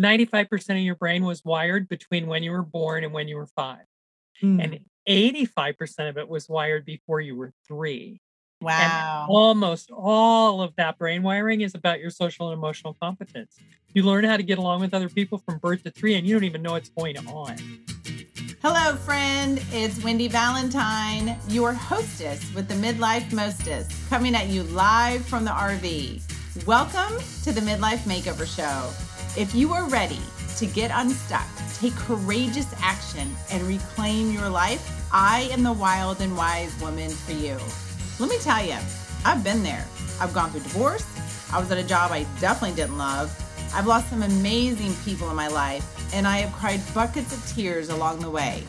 95% of your brain was wired between when you were born and when you were five. Mm. And 85% of it was wired before you were three. And wow. almost all of that brain wiring is about your social and emotional competence. You learn how to get along with other people from birth to three, and you don't even know what's going on. Hello, friend. It's Wendy Valentine, your hostess with the Midlife Mostess, coming at you live from the RV. Welcome to the Midlife Makeover Show. If you are ready to get unstuck, take courageous action, and reclaim your life, I am the wild and wise woman for you. Let me tell you, I've been there. I've gone through divorce. I was at a job I definitely didn't love. I've lost some amazing people in my life, and I have cried buckets of tears along the way.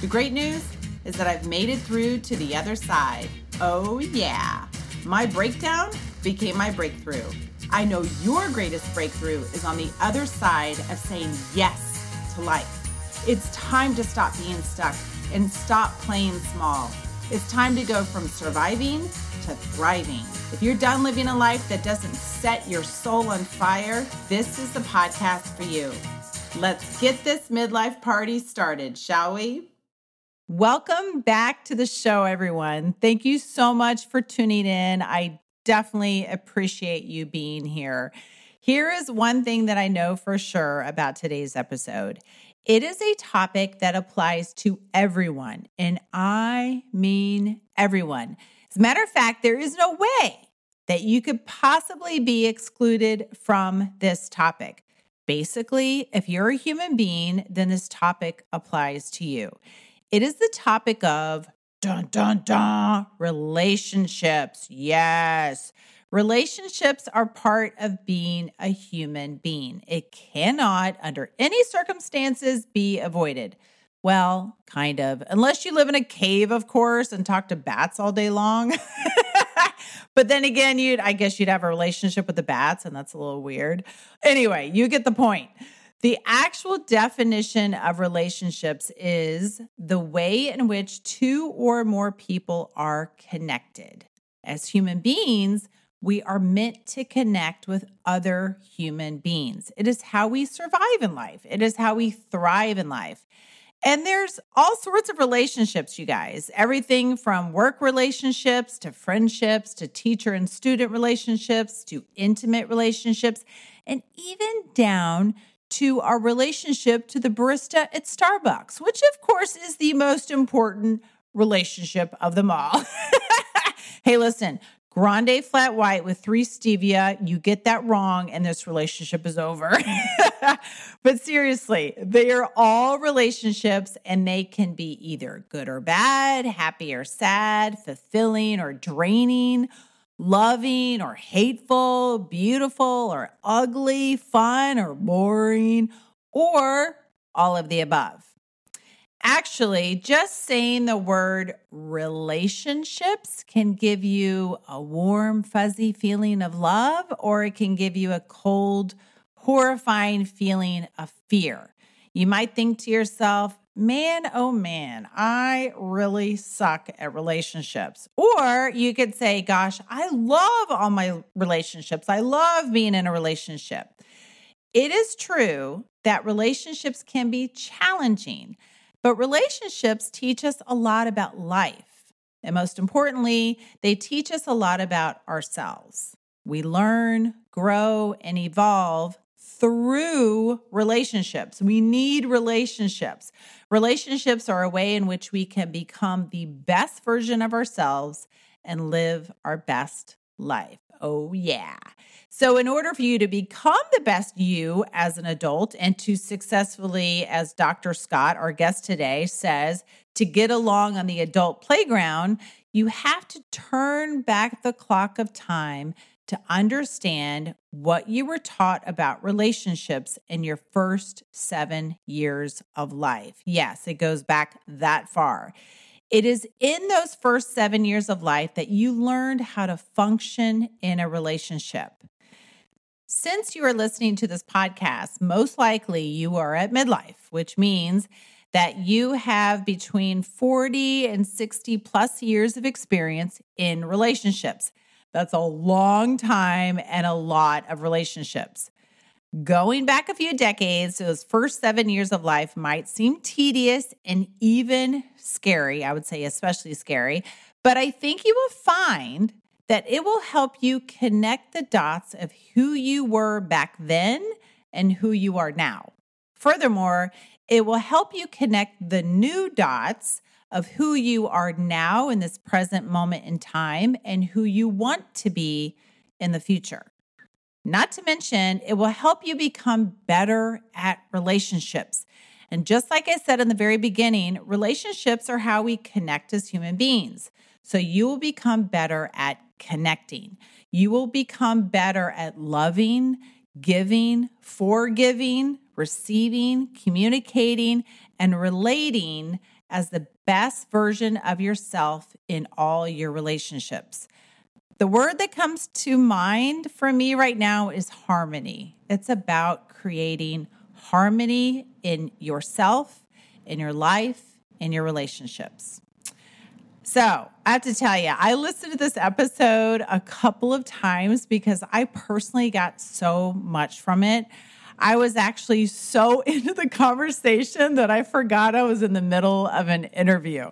The great news is that I've made it through to the other side. Oh, yeah. My breakdown became my breakthrough. I know your greatest breakthrough is on the other side of saying yes to life. It's time to stop being stuck and stop playing small. It's time to go from surviving to thriving. If you're done living a life that doesn't set your soul on fire, this is the podcast for you. Let's get this midlife party started, shall we? Welcome back to the show, everyone. Thank you so much for tuning in. I definitely appreciate you being here. Here is one thing that I know for sure about today's episode it is a topic that applies to everyone, and I mean everyone. As a matter of fact, there is no way that you could possibly be excluded from this topic. Basically, if you're a human being, then this topic applies to you. It is the topic of dun dun dun relationships. Yes. Relationships are part of being a human being. It cannot, under any circumstances, be avoided. Well, kind of, unless you live in a cave, of course, and talk to bats all day long. but then again, you'd, I guess you'd have a relationship with the bats, and that's a little weird. Anyway, you get the point. The actual definition of relationships is the way in which two or more people are connected. As human beings, we are meant to connect with other human beings. It is how we survive in life, it is how we thrive in life. And there's all sorts of relationships, you guys. Everything from work relationships to friendships to teacher and student relationships to intimate relationships, and even down to our relationship to the barista at Starbucks, which of course is the most important relationship of them all. hey, listen, grande flat white with three stevia. You get that wrong, and this relationship is over. but seriously, they are all relationships, and they can be either good or bad, happy or sad, fulfilling or draining, loving or hateful, beautiful or ugly, fun or boring, or all of the above. Actually, just saying the word relationships can give you a warm, fuzzy feeling of love, or it can give you a cold, horrifying feeling of fear. You might think to yourself, man, oh man, I really suck at relationships. Or you could say, gosh, I love all my relationships. I love being in a relationship. It is true that relationships can be challenging. But relationships teach us a lot about life. And most importantly, they teach us a lot about ourselves. We learn, grow, and evolve through relationships. We need relationships. Relationships are a way in which we can become the best version of ourselves and live our best life. Oh, yeah. So, in order for you to become the best you as an adult and to successfully, as Dr. Scott, our guest today, says, to get along on the adult playground, you have to turn back the clock of time to understand what you were taught about relationships in your first seven years of life. Yes, it goes back that far. It is in those first seven years of life that you learned how to function in a relationship. Since you are listening to this podcast, most likely you are at midlife, which means that you have between 40 and 60 plus years of experience in relationships. That's a long time and a lot of relationships. Going back a few decades, those first seven years of life might seem tedious and even scary. I would say, especially scary. But I think you will find that it will help you connect the dots of who you were back then and who you are now. Furthermore, it will help you connect the new dots of who you are now in this present moment in time and who you want to be in the future. Not to mention, it will help you become better at relationships. And just like I said in the very beginning, relationships are how we connect as human beings. So you will become better at connecting. You will become better at loving, giving, forgiving, receiving, communicating, and relating as the best version of yourself in all your relationships. The word that comes to mind for me right now is harmony. It's about creating harmony in yourself, in your life, in your relationships. So, I have to tell you, I listened to this episode a couple of times because I personally got so much from it. I was actually so into the conversation that I forgot I was in the middle of an interview.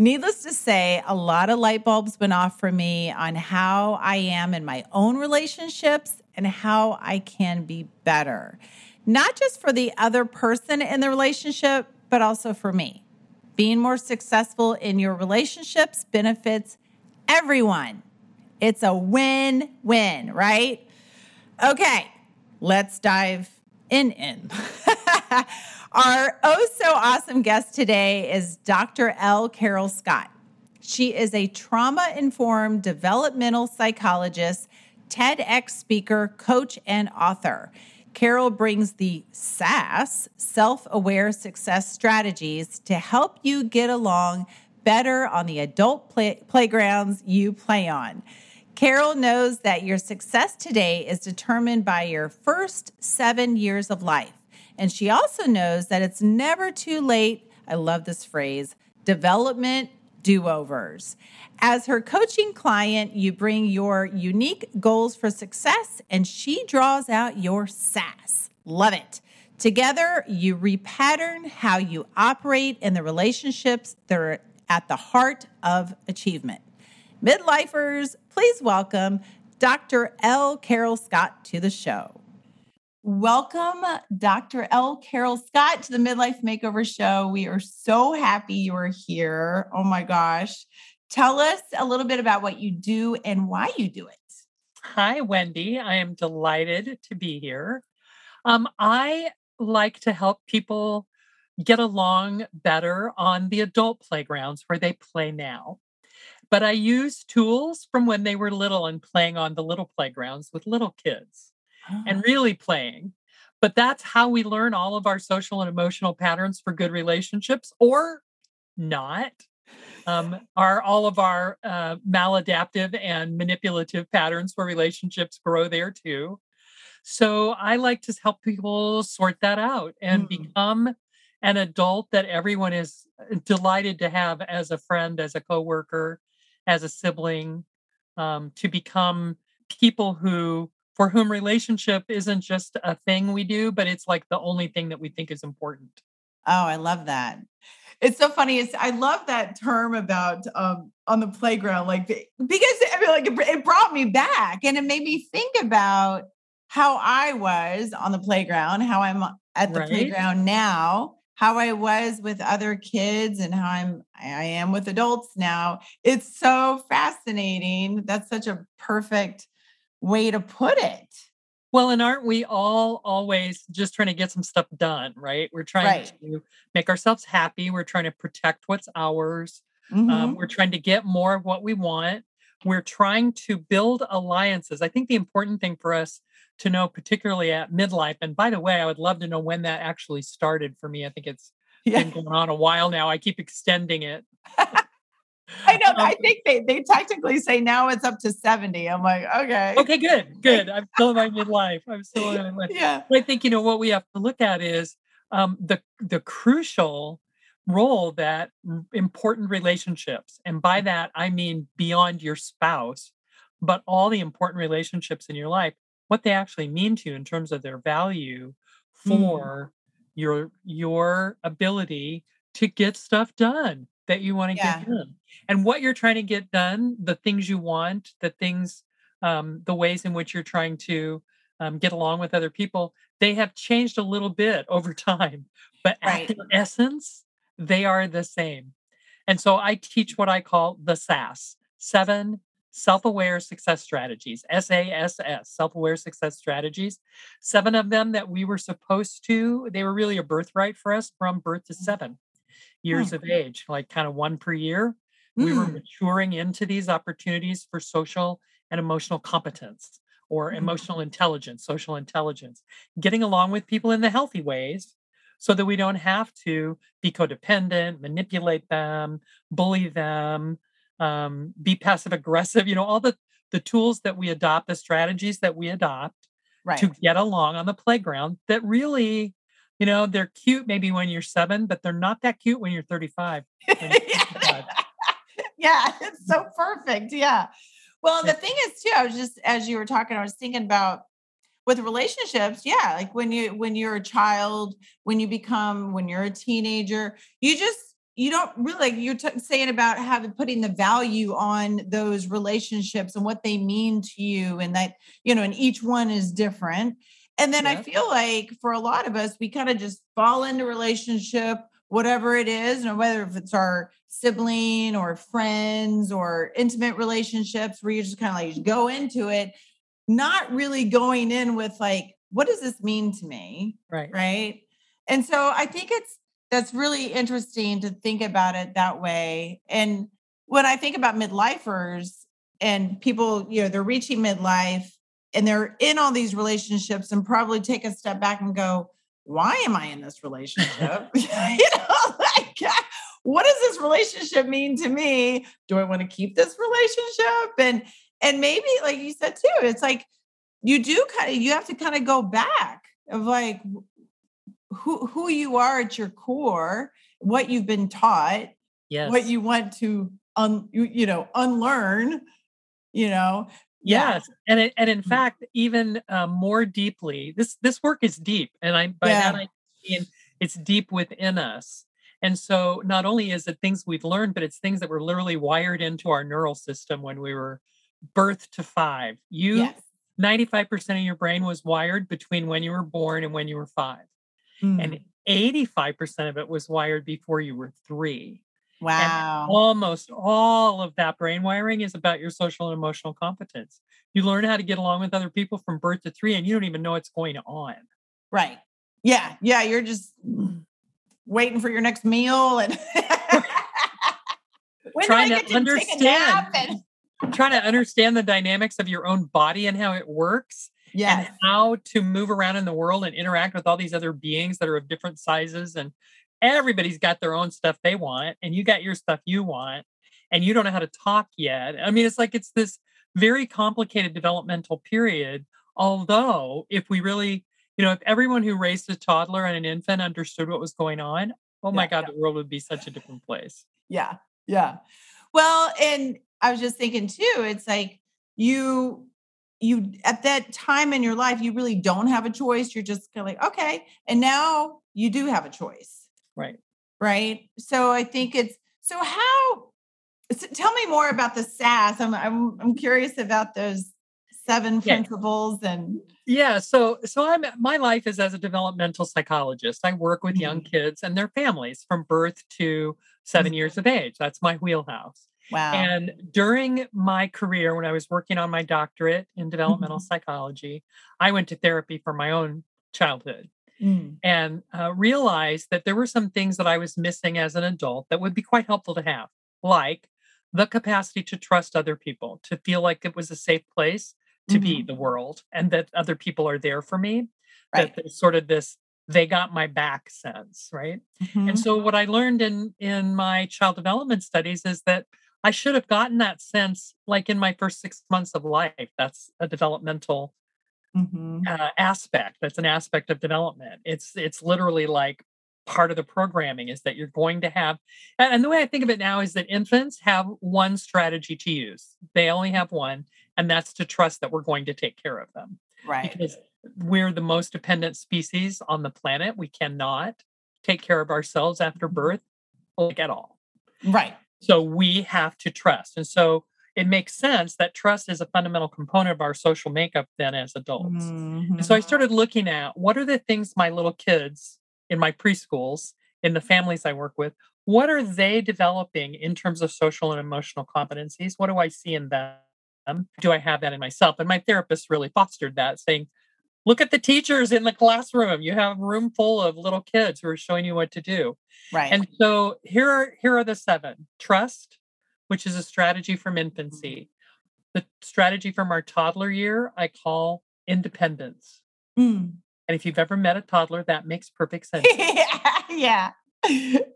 Needless to say, a lot of light bulbs went off for me on how I am in my own relationships and how I can be better. Not just for the other person in the relationship, but also for me. Being more successful in your relationships benefits everyone. It's a win win, right? Okay, let's dive in in. Our oh so awesome guest today is Dr. L. Carol Scott. She is a trauma informed developmental psychologist, TEDx speaker, coach, and author. Carol brings the SASS, self aware success strategies, to help you get along better on the adult play- playgrounds you play on. Carol knows that your success today is determined by your first seven years of life. And she also knows that it's never too late. I love this phrase development do overs. As her coaching client, you bring your unique goals for success and she draws out your sass. Love it. Together, you repattern how you operate in the relationships that are at the heart of achievement. Midlifers, please welcome Dr. L. Carol Scott to the show. Welcome, Dr. L. Carol Scott, to the Midlife Makeover Show. We are so happy you are here. Oh my gosh. Tell us a little bit about what you do and why you do it. Hi, Wendy. I am delighted to be here. Um, I like to help people get along better on the adult playgrounds where they play now. But I use tools from when they were little and playing on the little playgrounds with little kids and ah. really playing. But that's how we learn all of our social and emotional patterns for good relationships or not. Um, are all of our uh, maladaptive and manipulative patterns for relationships grow there too? So I like to help people sort that out and mm. become an adult that everyone is uh, delighted to have as a friend, as a coworker, as a sibling, um, to become people who for whom relationship isn't just a thing we do, but it's like the only thing that we think is important. Oh, I love that. It's so funny. It's I love that term about um, on the playground, like because I mean, like it, it brought me back and it made me think about how I was on the playground, how I'm at the right. playground now, how I was with other kids, and how I'm I am with adults now. It's so fascinating. That's such a perfect way to put it. Well, and aren't we all always just trying to get some stuff done, right? We're trying right. to make ourselves happy. We're trying to protect what's ours. Um, mm-hmm. Um, we're trying to get more of what we want. We're trying to build alliances. I think the important thing for us to know, particularly at midlife, and by the way, I would love to know when that actually started for me. I think it's yeah. been going on a while now. I keep extending it. I know. Um, I think they, they technically say now it's up to 70. I'm like, okay. Okay, good, good. I'm still in my midlife. I'm still in my midlife. Yeah. But I think, you know, what we have to look at is um, the the crucial role that important relationships, and by that I mean beyond your spouse, but all the important relationships in your life what they actually mean to you in terms of their value Mm. for your your ability to get stuff done that you want to Yeah. get done and what you're trying to get done the things you want the things um, the ways in which you're trying to um, get along with other people they have changed a little bit over time but Right. at their essence they are the same and so i teach what i call the sass seven self-aware success strategies sass self-aware success strategies seven of them that we were supposed to they were really a birthright for us from birth to seven years Hmm. of age like kind of one per year we were Mm. maturing into these opportunities for social and emotional competence or Mhm. emotional intelligence social intelligence getting along with people in the healthy ways so that we don't have to be codependent manipulate them bully them um, be passive aggressive you know all the the tools that we adopt the strategies that we adopt Right. to get along on the playground that really you know they're cute maybe when you're seven but they're not that cute when you're 35 when you're yeah, it's so perfect. Yeah. Well, the thing is too, I was just as you were talking, I was thinking about with relationships, yeah, like when you when you're a child, when you become when you're a teenager, you just you don't really like you're t- saying about having putting the value on those relationships and what they mean to you and that you know and each one is different. And then i feel like for a lot of us we kind of just fall into relationship whatever it is and whether if it's our sibling or friends or intimate relationships where you just kind of like go into it not really going in with like what does this mean to me? Right. Right? And so i think it's that's really interesting to think about it that way and when i think about midlifers and people you know they're reaching midlife and they're in all these relationships and probably take a step back and go why am i in this relationship? You know like uh, what does this relationship mean to me? Do i want to keep this relationship? And and maybe like you said too it's like you do kind of you have to kind of go back of like who who you are at your core what you've been taught yes what you want to un you, know unlearn you know Yeah. Yes, and it, and in Mm. fact, even uh, more deeply, this this work is deep, and I by that I mean it's deep within us. And so, not only is it things we've learned, but it's things that were literally wired into our neural system when we were birth to five. You yes ninety five percent of your brain was wired between when you were born and when you were five, Mm. and eighty five percent of it was wired before you were three. wow Almost all of that brain wiring is about your social and emotional competence. You learn how to get along with other people from birth to three, and you don't even know what's going on. right yeah yeah you're just waiting for your next meal and Trying to to take a nap understand. and Trying to understand the dynamics of your own body and how it works, yes and how to move around in the world and interact with all these other beings that are of different sizes. And everybody's got their own stuff they want, and you got your stuff you want, and you don't know how to talk yet. I mean, it's like it's this very complicated developmental period. Although, if we really, you know, if everyone who raised a toddler and an infant understood what was going on, oh my Yeah. God, the world would be such a different place. Yeah. Yeah. Well, and I was just thinking too, it's like you you at that time in your life, you really don't have a choice. You're just kind of like, okay. And now you do have a choice. Right. Right. So I think it's so how so tell me more about the SASS. I'm I'm I'm curious about those seven Yeah. principles and Yeah, so so I'm my life is as a developmental psychologist. I work with young Mhm. kids and their families from birth to 7 Mhm. years of age. That's my wheelhouse. Wow. And during my career when I was working on my doctorate in developmental Mhm. psychology, I went to therapy for my own childhood Mm. and uh, realized that there were some things that I was missing as an adult that would be quite helpful to have, like the capacity to trust other people, to feel like it was a safe place to be Mhm. the world and that other people are there for me. Right. That there's sort of this they got my back sense, right? Mhm. And so what I learned in in my child development studies is that I should have gotten that sense like in my first 6 months of life. That's a developmental Mhm. uh, aspect. That's an aspect of development. It's it's literally like part of the programming is that you're going to have and, and the way I think of it now is that infants have one strategy to use. They only have one, and that's to trust that we're going to take care of them. Right. Because we're the most dependent species on the planet. We cannot take care of ourselves after Mm-hmm. birth, like at all. Right. So we have to trust. And so it makes sense that trust is a fundamental component of our social makeup then as adults. And so I Mhm. started looking at what are the things my little kids in my preschools, in the families I work with, what are they developing in terms of social and emotional competencies? What do I see in them? Do I have that in myself? And my therapist really fostered that, saying, look at the teachers in the classroom. You have a room full of little kids who are showing you what to do. right. And so here are here are the seven. Trust, which is a strategy from infancy. The strategy from our toddler year I call independence. Mm. And if you've ever met a toddler, that makes perfect sense. yeah.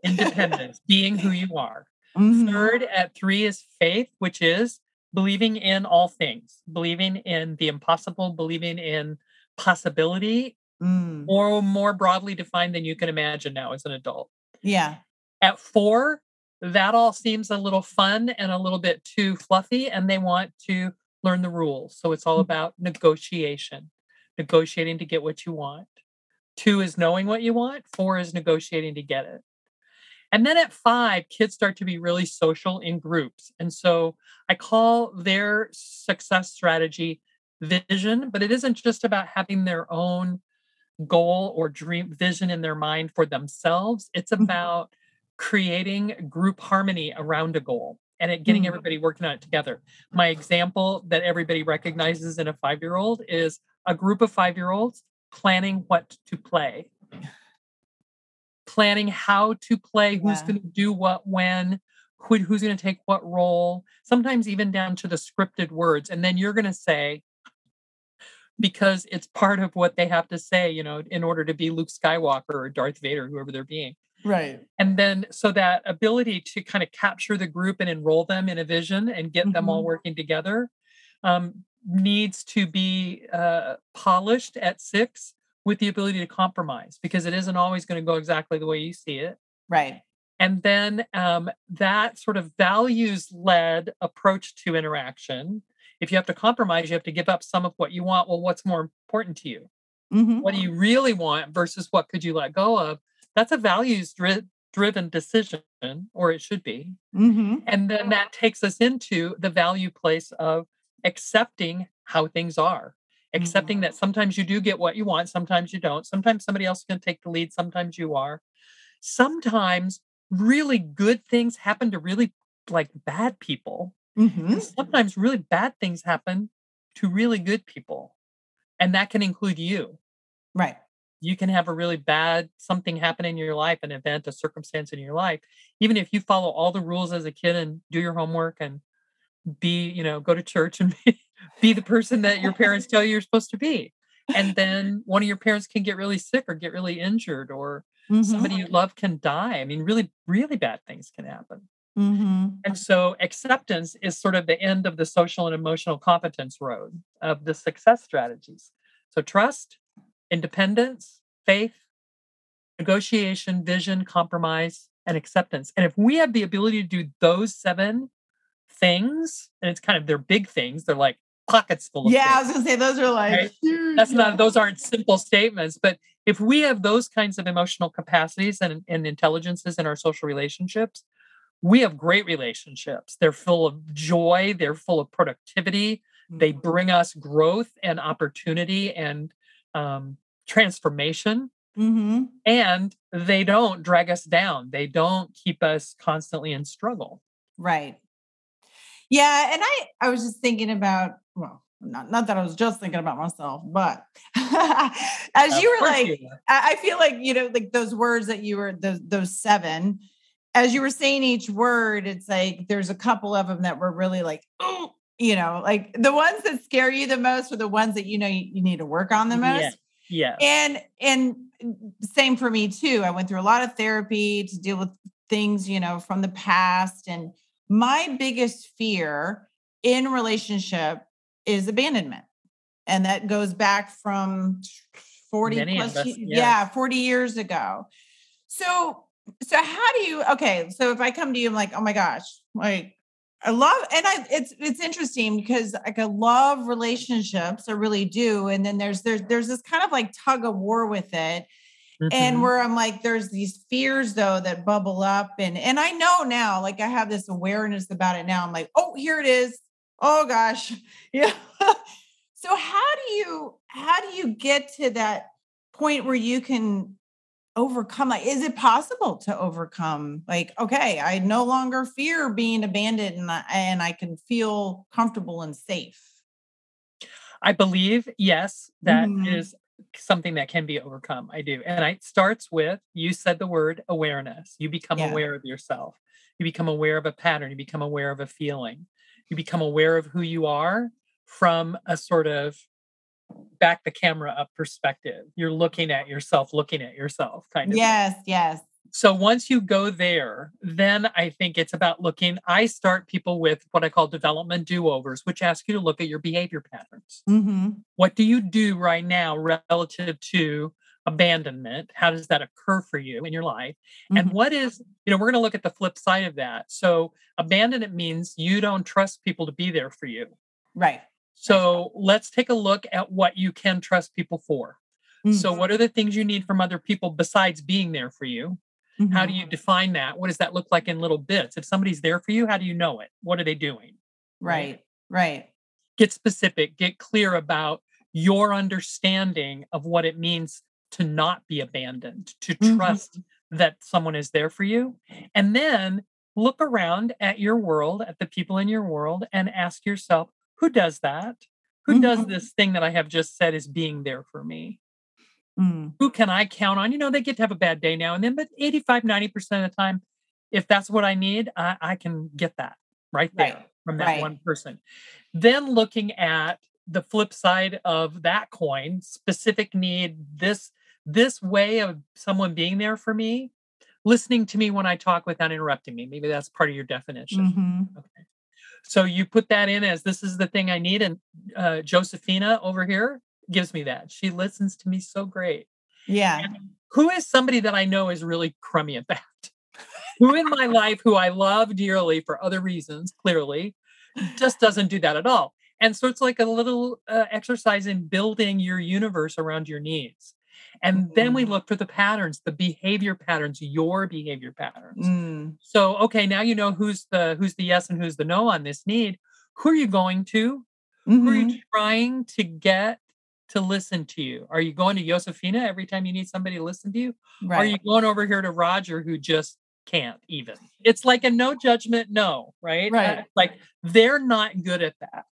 Independence, being who you are. Mhm. Third at three is faith, which is believing in all things, believing in the impossible, believing in possibility, Mm. or more broadly defined than you can imagine now as an adult. Yeah. At four, that all seems a little fun and a little bit too fluffy, and they want to learn the rules. So it's all Mhm. about negotiation, negotiating to get what you want. Two is knowing what you want, four is negotiating to get it. And then at five, kids start to be really social in groups. And so I call their success strategy vision, but it isn't just about having their own goal or dream vision in their mind for themselves. It's Mhm. about creating group harmony around a goal and it getting Mm. everybody working on it together. My example that everybody recognizes in a five year old is a group of five year olds planning what to play, planning how to play, who's Yeah. going to do what when. Who, who's going to take what role, sometimes even down to the scripted words. And then you're going to say, because it's part of what they have to say, you know, in order to be Luke Skywalker or Darth Vader, whoever they're being. Right. And then, so that ability to kind of capture the group and enroll them in a vision and get them all Mhm. working together um, needs to be uh, polished at six with the ability to compromise because it isn't always going to go exactly the way you see it. Right. And then um, that sort of values led approach to interaction. If you have to compromise, you have to give up some of what you want. Well, what's more important to you? Mhm. What do you really want versus what could you let go of? That's a values dri- driven decision, or it should be. Mhm. And then that takes us into the value place of accepting how things are, accepting Mhm. that sometimes you do get what you want, sometimes you don't. Sometimes somebody else is going to take the lead, sometimes you are. Sometimes really good things happen to really like bad people. Mhm. Sometimes really bad things happen to really good people. And that can include you. Right. You can have a really bad something happen in your life, an event, a circumstance in your life. Even if you follow all the rules as a kid and do your homework and be, you know, go to church and be, be the person that your parents tell you you're supposed to be. And then one of your parents can get really sick or get really injured or Mhm. somebody you love can die. I mean, really, really bad things can happen. Mhm. And so acceptance is sort of the end of the social and emotional competence road of the success strategies. So trust, independence, faith, negotiation, vision, compromise, and acceptance. And if we have the ability to do those seven things, and it's kind of they're big things, they're like pockets full of Yeah, I was gonna say those are like Right? huge. That's yeah. not those aren't simple statements, but if we have those kinds of emotional capacities and, and intelligences in our social relationships, we have great relationships. They're full of joy, they're full of productivity, they Mhm. bring us growth and opportunity and um, transformation Mhm. and they don't drag us down they don't keep us constantly in struggle Right. Yeah, and I I was just thinking about well, not not that I was just thinking about myself, but as Of you were like, you. I, I feel like you know, like those words that you were those those seven. As you were saying each word, it's like there's a couple of them that were really like, oh, you know, like the ones that scare you the most are the ones that you know you, you need to work on the most. Yeah. yes And and same for me too. I went through a lot of therapy to deal with things, you know, from the past. And my biggest fear in relationship is abandonment. And that goes back from 40 Many plus us, ye- yes. yeah, 40 years ago. So so how do you okay, so if I come to you I'm like, "Oh my gosh, like I love, and I it's it's interesting because like I love relationships, I really do. And then there's there's there's this kind of like tug of war with it. Mm-hmm. And where I'm like, there's these fears though that bubble up. And and I know now, like I have this awareness about it now. I'm like, oh, here it is. Oh gosh. Yeah. so how do you how do you get to that point where you can overcome like is it possible to overcome like okay i no longer fear being abandoned and I, and I can feel comfortable and safe i believe yes that mm-hmm. is something that can be overcome i do and it starts with you said the word awareness you become yeah. aware of yourself you become aware of a pattern you become aware of a feeling you become aware of who you are from a sort of back the camera up perspective. You're looking at yourself, looking at yourself, kind of. Yes, yes. So once you go there, then I think it's about looking. I start people with what I call development do overs, which ask you to look at your behavior patterns. Mm-hmm. What do you do right now relative to abandonment? How does that occur for you in your life? Mm-hmm. And what is, you know, we're going to look at the flip side of that. So abandonment means you don't trust people to be there for you. Right. So let's take a look at what you can trust people for. Mm-hmm. So, what are the things you need from other people besides being there for you? Mm-hmm. How do you mm-hmm. define that? What does that look like in little bits? If somebody's there for you, how do you know it? What are they doing? Right, right. Get specific, get clear about your understanding of what it means to not be abandoned, to mm-hmm. trust that someone is there for you. And then look around at your world, at the people in your world, and ask yourself, who does that? Who mm-hmm. does this thing that I have just said is being there for me? Mm. Who can I count on? You know, they get to have a bad day now and then, but 85, 90% of the time, if that's what I need, I, I can get that right there right. from that right. one person. Then looking at the flip side of that coin, specific need, this this way of someone being there for me, listening to me when I talk without interrupting me. Maybe that's part of your definition. Mm-hmm. Okay. So you put that in as this is the thing I need. And uh, Josephina over here gives me that. She listens to me so great. Yeah. And who is somebody that I know is really crummy at that? who in my life, who I love dearly for other reasons, clearly, just doesn't do that at all. And so it's like a little uh, exercise in building your universe around your needs. And then we mm. look for the patterns, the behavior patterns, your behavior patterns. Mm. So, okay, now you know who's the who's the yes and who's the no on this need. Who are you going to? Mm-hmm. Who are you mm-hmm. trying to get to listen to you? Are you going to Josefina every time you need somebody to listen to you? Right. Are you going over here to Roger who just can't even? It's like a no judgment no, right? Right. Like they're not good at that.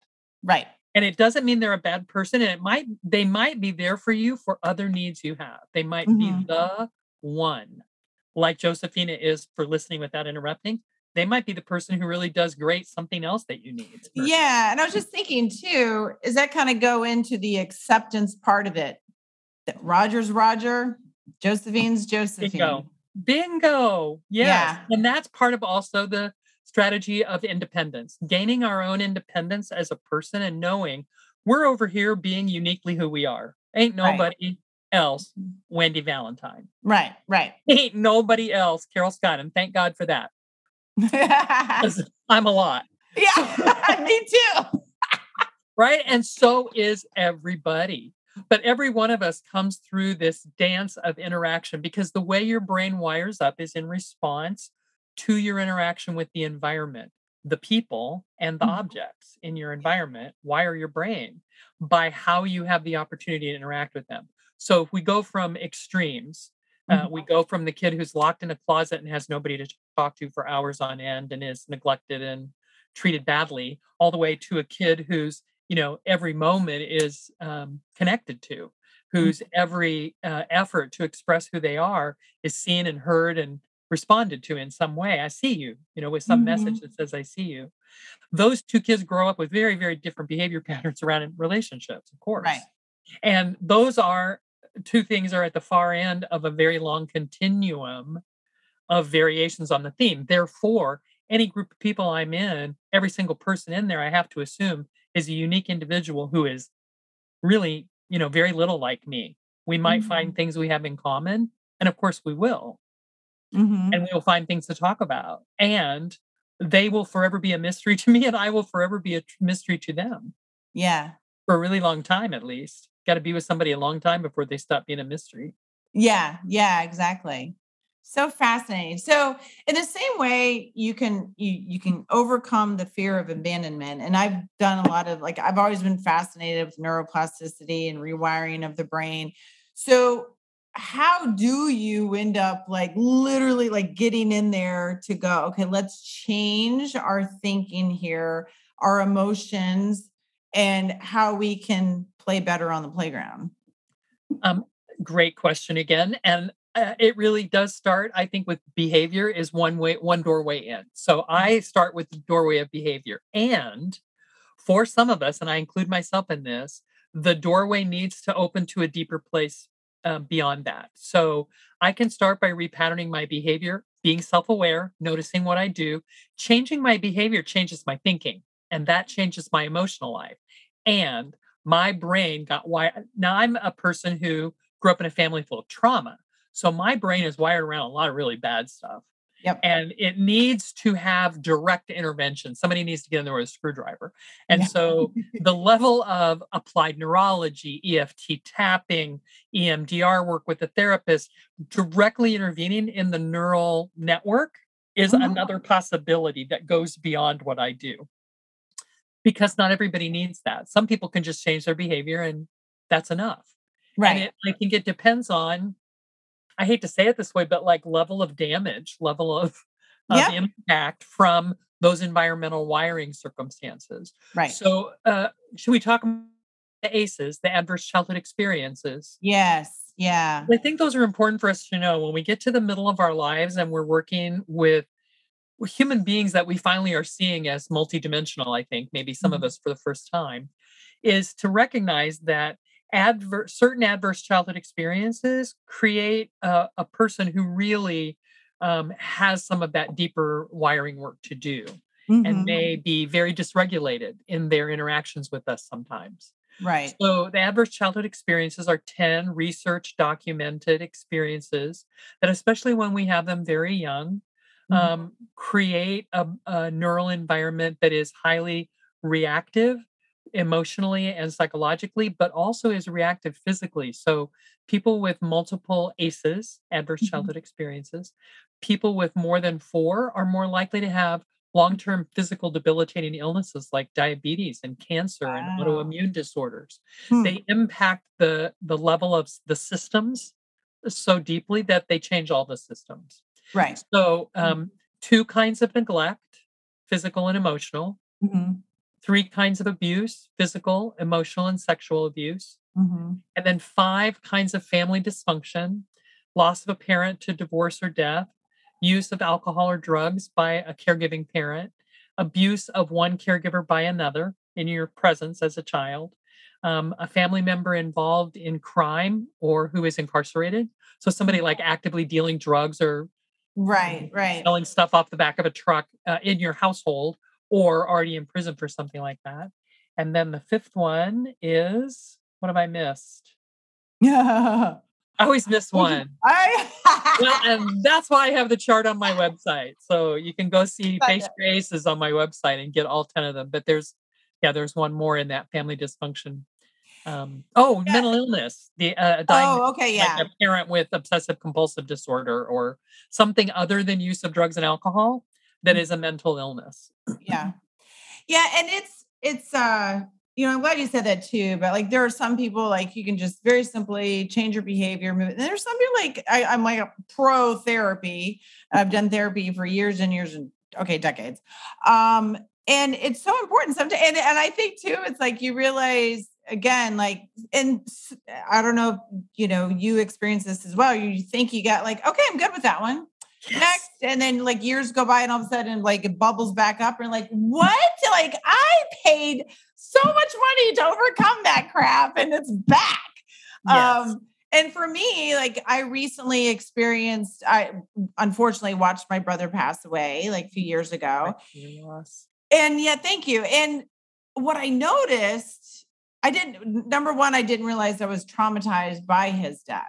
Right and it doesn't mean they're a bad person and it might they might be there for you for other needs you have. They might mm-hmm. be the one. Like josephina is for listening without interrupting they might be the person who really does great something else that you need yeah and i was just thinking too is that kind of go into the acceptance part of it? That roger's roger josephine's josephine. Bingo bingo. Yes yeah. and that's part of also the strategy of independence, gaining our own independence as a person and knowing we're over here being uniquely who we are. Ain't nobody right. else Wendy Valentine. Right, right. Ain't nobody else Carol Scott. And thank God for that. I'm a lot. Yeah, me too. right. And so is everybody. But every one of us comes through this dance of interaction because the way your brain wires up is in response to your interaction with the environment, the people and the mm-hmm. objects in your environment wire your brain by how you have the opportunity to interact with them. So if we go from extremes, uh, mm-hmm. we go from the kid who's locked in a closet and has nobody to talk to for hours on end and is neglected and treated badly, all the way to a kid who's you know every moment is um, connected to, mm-hmm. whose every uh, effort to express who they are is seen and heard and responded to in some way. I see you, you know, with some mm-hmm. message that says, I see you. Those two kids grow up with very, very different behavior patterns around relationships, of course. Right. And those are two things are at the far end of a very long continuum of variations on the theme. Therefore, any group of people I'm in, every single person in there, I have to assume is a unique individual who is really, you know, very little like me. We might mm-hmm. find things we have in common, and of course we will mm-hmm. and we will find things to talk about. And they will forever be a mystery to me and I will forever be a mystery to them. Yeah. For a really long time, at least. Got to be with somebody a long time before they stop being a mystery. Yeah. Yeah, exactly. So fascinating. So in the same way you can you you can overcome the fear of abandonment and I've done a lot of like I've always been fascinated with neuroplasticity and rewiring of the brain. So how do you end up like literally like getting in there to go okay let's change our thinking here our emotions and how we can play better on the playground? Um great question again and uh, it really does start i think with behavior is one way one doorway in. So i start with the doorway of behavior and for some of us and i include myself in this the doorway needs to open to a deeper place um, beyond that. So I can start by repatterning my behavior, being self aware, noticing what I do. Changing my behavior changes my thinking, and that changes my emotional life. And my brain got wired. Now, I'm a person who grew up in a family full of trauma. So my brain is wired around a lot of really bad stuff. Yep. And it needs to have direct intervention. Somebody needs to get in there with a screwdriver. And yeah. so the level of applied neurology, EFT tapping, EMDR work with the therapist, directly intervening in the neural network is mm-hmm. another possibility that goes beyond what I do. Because not everybody needs that. Some people can just change their behavior and that's enough. Right. And it, I think it depends on I hate to say it this way, but like level of damage, level of, of yeah. impact from those environmental wiring circumstances. Right. So, uh, should we talk about the ACEs, the adverse childhood experiences? Yes. Yeah. I think those are important for us to know when we get to the middle of our lives and we're working with human beings that we finally are seeing as multidimensional, I think, maybe some mm-hmm. of us for the first time, is to recognize that adverse certain adverse childhood experiences create a, a person who really um, has some of that deeper wiring work to do mm-hmm. and may be very dysregulated in their interactions with us sometimes right so the adverse childhood experiences are 10 research documented experiences that especially when we have them very young mm-hmm. um, create a, a neural environment that is highly reactive emotionally and psychologically, but also is reactive physically. So, people with multiple ACEs, adverse mm-hmm. childhood experiences, people with more than four are more likely to have long term physical debilitating illnesses like diabetes and cancer wow. and autoimmune disorders. Hmm. They impact the, the level of the systems so deeply that they change all the systems. Right. So, hmm. um, two kinds of neglect physical and emotional. Mm-hmm three kinds of abuse physical, emotional, and sexual abuse. Mm-hmm. And then five kinds of family dysfunction loss of a parent to divorce or death, use of alcohol or drugs by a caregiving parent, abuse of one caregiver by another in your presence as a child, um, a family member involved in crime or who is incarcerated. So somebody like actively dealing drugs or right, right, selling stuff off the back of a truck uh, in your household or already in prison for something like that. And then the fifth one is what have I missed? Yeah. I always miss one. I well, and that's why I have the chart on my website. So you can go see Face Graces on my website and get all 10 of them. But there's yeah, there's one more in that family dysfunction. Um, oh, yeah. mental illness. The uh, oh, okay, yeah. Like a parent with obsessive compulsive disorder or something other than use of drugs and alcohol that mm. is a mental illness. yeah. Yeah. And it's, it's, uh, you know, I'm glad you said that too, but like there are some people like you can just very simply change your behavior. And there's some people like I, I'm like a pro therapy. I've done therapy for years and years and okay, decades. Um, and it's so important sometimes. And, and I think too, it's like you realize again, like, and I don't know if you know you experience this as well. You think you got like, okay, I'm good with that one yes. next and then like years go by and all of a sudden like it bubbles back up and like what? Like i paid so much money to overcome that crap and it's back. Yes. um and for me like i recently experienced i unfortunately watched my brother pass away like a few years ago. And yeah thank you. And what i noticed i didn't number one i didn't realize i was traumatized by his death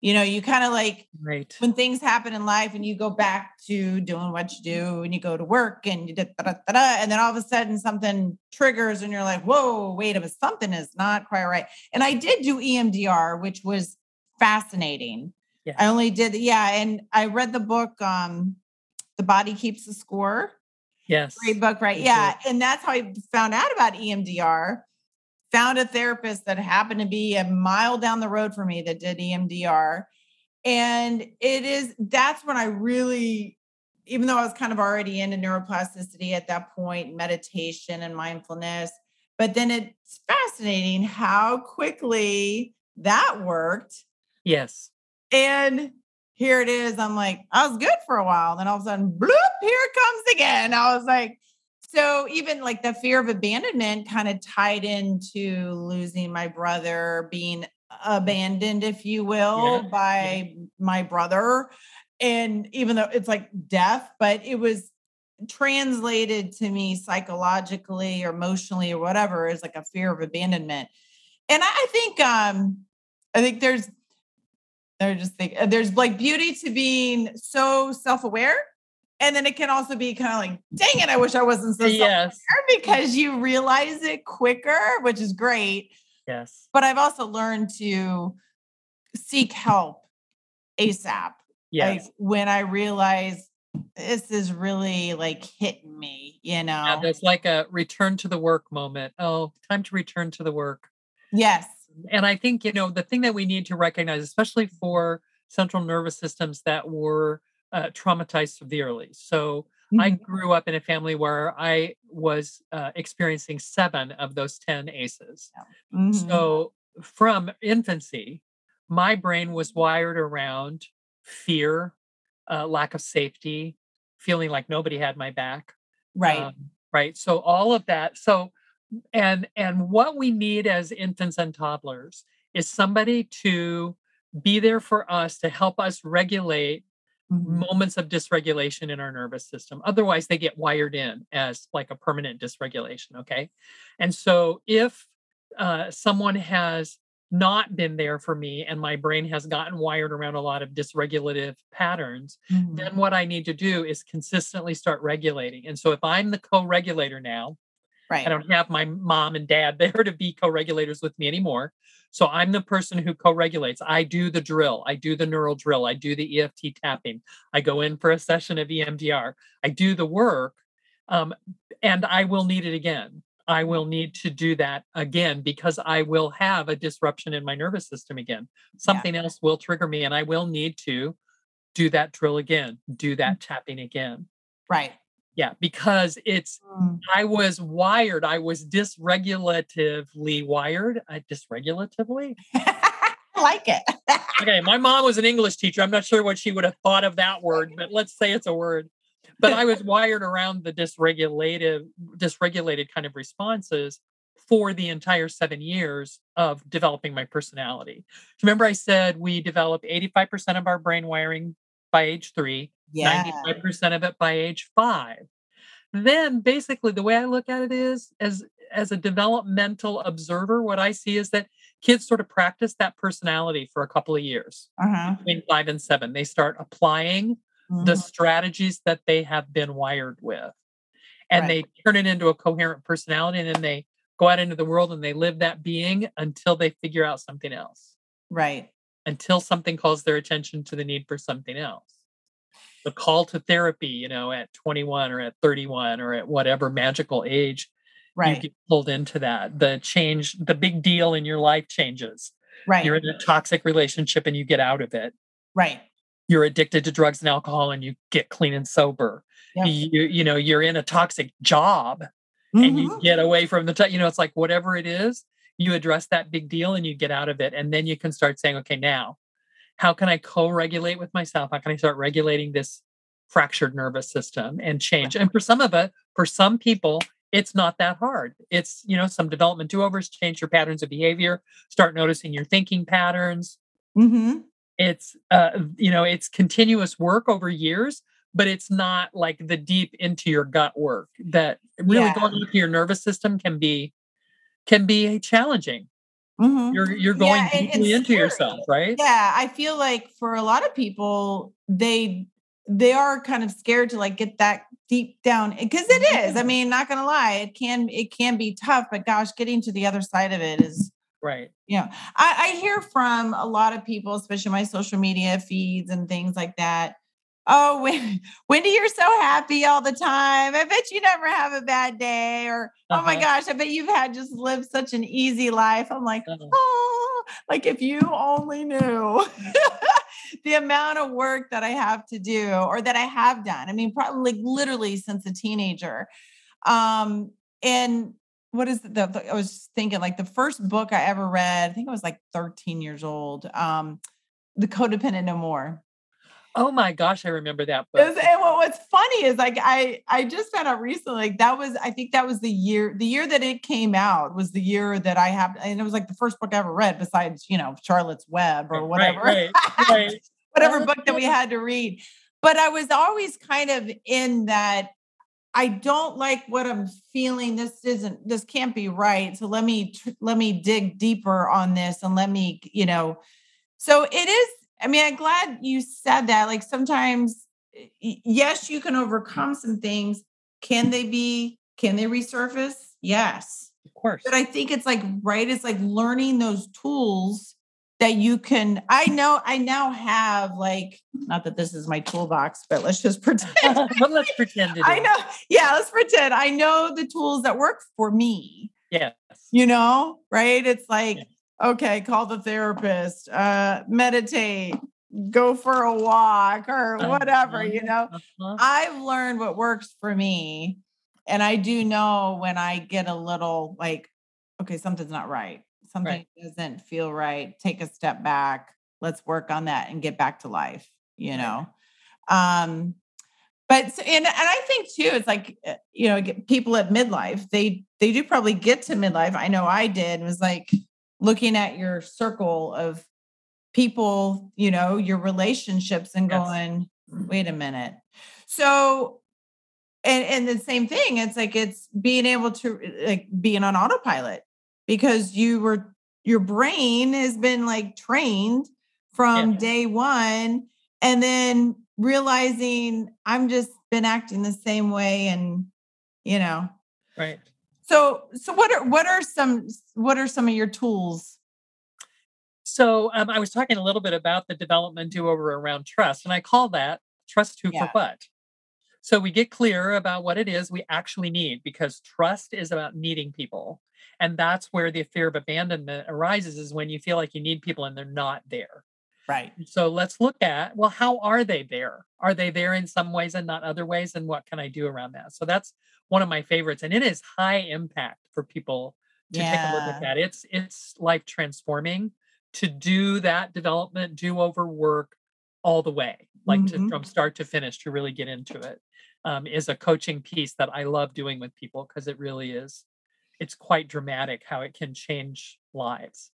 You know, you kind of like Right. when things happen in life and you go back to doing what you do and you go to work and you da, da, da, da, and then all of a sudden something triggers and you're like, whoa, wait a minute, something is not quite right. And I did do EMDR, which was fascinating. Yeah. I only did, yeah. And I read the book, um, The Body Keeps the Score. Yes. Great book, right? Me Yeah. And that's how I found out about EMDR. Found a therapist that happened to be a mile down the road from me that did EMDR. And it is, that's when I really, even though I was kind of already into neuroplasticity at that point, meditation and mindfulness, but then it's fascinating how quickly that worked. Yes. And here it is. I'm like, I was good for a while. Then all of a sudden, bloop, here it comes again. I was like, so even like the fear of abandonment kind of tied into losing my brother, being abandoned, if you will, Yeah, by my brother. And even though it's like death, but it was translated to me psychologically or emotionally or whatever is like a fear of abandonment. And I think um I think there's they're just think uh, there's like beauty to being so self-aware. And then it can also be kind of like, dang it, I wish I wasn't so Yes. because you realize it quicker, which is great. Yes. But I've also learned to seek help ASAP. Yes. Like when I realize this is really like hitting me, you know? Yeah, there's like a return to the work moment. Oh, time to return to the work. yes. And I think, you know, the thing that we need to recognize, especially for central nervous systems that were uh, traumatized severely. So I Mhm. grew up in a family where I was uh, experiencing seven of those 10 ACEs. Mhm. So from infancy, my brain was wired around fear, uh, lack of safety, feeling like nobody had my back. right. um, right so all of that so and and what we need as infants and toddlers is somebody to be there for us to help us regulate. Moments of dysregulation in our nervous system otherwise they get wired in as like a permanent dysregulation okay and so if uh, someone has not been there for me and my brain has gotten wired around a lot of dysregulative patterns Mhm. then what I need to do is consistently start regulating. And so if I'm the co-regulator now, right. I don't have my mom and dad there to be co-regulators with me anymore. So I'm the person who co-regulates. I do the drill. I do the neural drill. I do the EFT tapping. I go in for a session of EMDR. I do the work, um, and I will need it again. I will need to do that again because I will have a disruption in my nervous system again. Something else will trigger me, and I will need to do that drill again, do that tapping again. right. Yeah, because it's Mm. I was wired. I was dysregulatively wired. I dysregulatively. I like it. Okay, my mom was an English teacher. I'm not sure what she would have thought of that word, but let's say it's a word. But I was wired around the dysregulative, dysregulated kind of responses for the entire seven years of developing my personality. Remember, I said we develop 85% of our brain wiring by age three, yeah. 95% of it by age five. Then basically the way I look at it is as as a developmental observer, what I see is that kids sort of practice that personality for a couple of years Uh-huh. between five and seven. They start applying the Mhm. strategies that they have been wired with. And Right. they turn it into a coherent personality and then they go out into the world and they live that being until they figure out something else Right. until something calls their attention to the need for something else. The call to therapy, you know, at 21 or at 31 or at whatever magical age you Right. get pulled into that. The change, the big deal in your life changes. Right. You're in a toxic relationship and you get out of it. right. You're addicted to drugs and alcohol and you get clean and sober. Yep. You, you know, you're in a toxic job and you Mhm. get away from the, to- you know, it's like whatever it is, you address that big deal and you get out of it. And then you can start saying, okay, now, how can I co regulate with myself? How can I start regulating this fractured nervous system and change? And for some of it, for some people, it's not that hard. It's, you know, some development do overs, change your patterns of behavior, start noticing your thinking patterns. Mhm. It's, uh, you know, it's continuous work over years, but it's not like the deep into your gut work that really Yeah. going into your nervous system can be can be challenging Mm-hmm. You're you're going yeah, deeply into yourself, right? Yeah, I feel like for a lot of people, they they are kind of scared to like get that deep down because it is. I mm-hmm. mean, not gonna lie, it can it can be tough, but gosh, getting to the other side of it is right. Yeah, you know, I, I hear from a lot of people, especially my social media feeds and things like that oh, Wendy, you're so happy all the time. I bet you never have a bad day. Or, uh-huh. oh my uh-huh. gosh, I bet you've had just lived such an easy life. I'm like, uh-huh. oh, like if you only knew the amount of work that I have to do or that I have done. I mean, probably like literally since a teenager. Um, and what is the, the, I was thinking like the first book I ever read, I think I was like 13 years old. Um, the codependent no more Oh my gosh, I remember that book. and what, what's funny is like I I just found out recently like that was I think that was the year the year that it came out was the year that I have and it was like the first book I ever read besides you know Charlotte's Web or whatever right, right, right. whatever book that we had to read. But I was always kind of in that I don't like what I'm feeling. This isn't this can't be right. So let me let me dig deeper on this and let me you know. So it is I mean, I'm glad you said that. Like sometimes, yes, you can overcome some things. Can they be, can they resurface? Yes. Of course. But I think it's like, right, it's like learning those tools that you can. I know I now have like, not that this is my toolbox, but let's just pretend. let's pretend I know. Yeah, let's pretend. I know the tools that work for me. Yes. You know, right? It's like, okay, call the therapist, uh, meditate, go for a walk or uh-huh, whatever, you know. Uh-huh. I've learned what works for me. And I do know when I get a little like, okay, something's not right. Something right. doesn't feel right. Take a step back. Let's work on that and get back to life, you know. Right. Um, but and and I think too, it's like eh, you know, people at midlife, they they do probably get to midlife. I know I did. Was like, looking at your circle of people, you know, your relationships and yes. going, wait a minute. So and and the same thing, it's like it's being able to uh, like being on autopilot because you were your brain has been like trained from yeah. day one and then realizing I'm just been acting the same way and you know right so, so what are what are some what are some of your tools? So, um, I was talking a little bit about the development do over around trust, and I call that trust who yeah. for what. So we get clear about what it is we actually need because trust is about needing people. And that's where the fear of abandonment arises is when you feel like you need people and they're not there. Right. So let's look at well, how are they there? Are they there in some ways and not other ways? And what can I do around that? So that's one of my favorites. And it is high impact for people to yeah. take a look at that. It's it's life transforming to do that development, do over work all the way, like mm-hmm. to from start to finish to really get into it. Um, is a coaching piece that I love doing with people because it really is it's quite dramatic how it can change lives.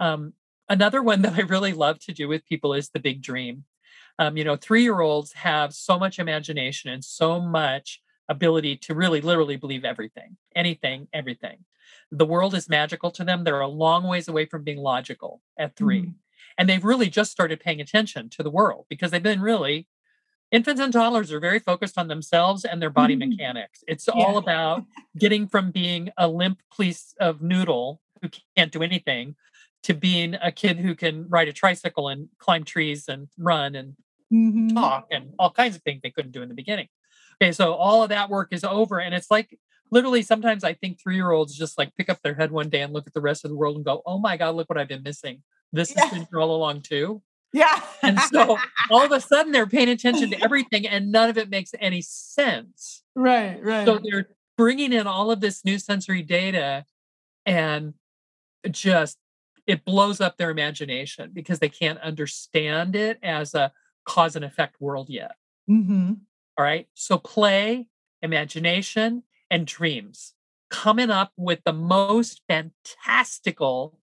Um, Another one that I really love to do with people is the big dream. Um, you know, three year olds have so much imagination and so much ability to really literally believe everything, anything, everything. The world is magical to them. They're a long ways away from being logical at 3 mm-hmm. And they've really just started paying attention to the world because they've been really, infants and toddlers are very focused on themselves and their body mm-hmm. mechanics. It's yeah. all about getting from being a limp piece of noodle who can't do anything to being a kid who can ride a tricycle and climb trees and run and mm-hmm. talk and all kinds of things they couldn't do in the beginning. Okay, so all of that work is over. And it's like literally sometimes I think three year olds just like pick up their head one day and look at the rest of the world and go, oh my God, look what I've been missing. This yeah. has been here all along too. Yeah. and so all of a sudden they're paying attention to everything and none of it makes any sense. Right, right. So they're bringing in all of this new sensory data and just it blows up their imagination because they can't understand it as a cause and effect world yet. Mm-hmm. All right. So play, imagination, and dreams. Coming up with the most fantastical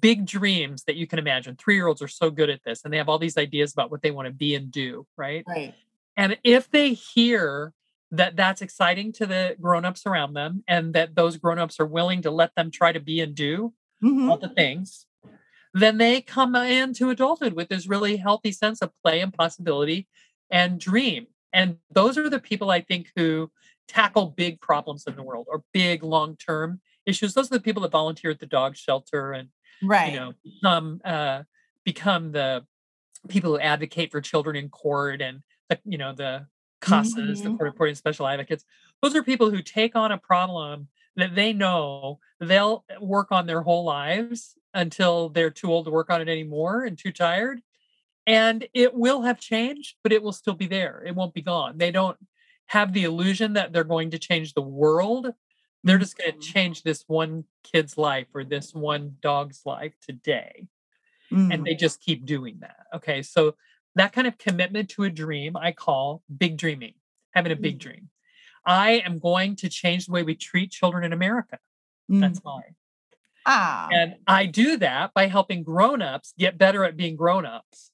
big dreams that you can imagine. Three year olds are so good at this and they have all these ideas about what they want to be and do. Right. Right. And if they hear that that's exciting to the grown-ups around them and that those grown-ups are willing to let them try to be and do mm-hmm. all the things, then they come into adulthood with this really healthy sense of play and possibility and dream. And those are the people I think who tackle big problems in the world or big long term issues. Those are the people that volunteer at the dog shelter and right. you know become uh, become the people who advocate for children in court and the, you know the CASAs, mm-hmm. the court reporting special advocates. Those are people who take on a problem that they know they'll work on their whole lives until they're too old to work on it anymore and too tired. And it will have changed, but it will still be there. It won't be gone. They don't have the illusion that they're going to change the world. They're just going to mm-hmm. change this one kid's life or this one dog's life today. Mm. And they just keep doing that. Okay. So that kind of commitment to a dream, I call big dreaming, having a big mm. dream. I am going to change the way we treat children in America. Mm. That's mine. Ah. And I do that by helping grown-ups get better at being grown-ups.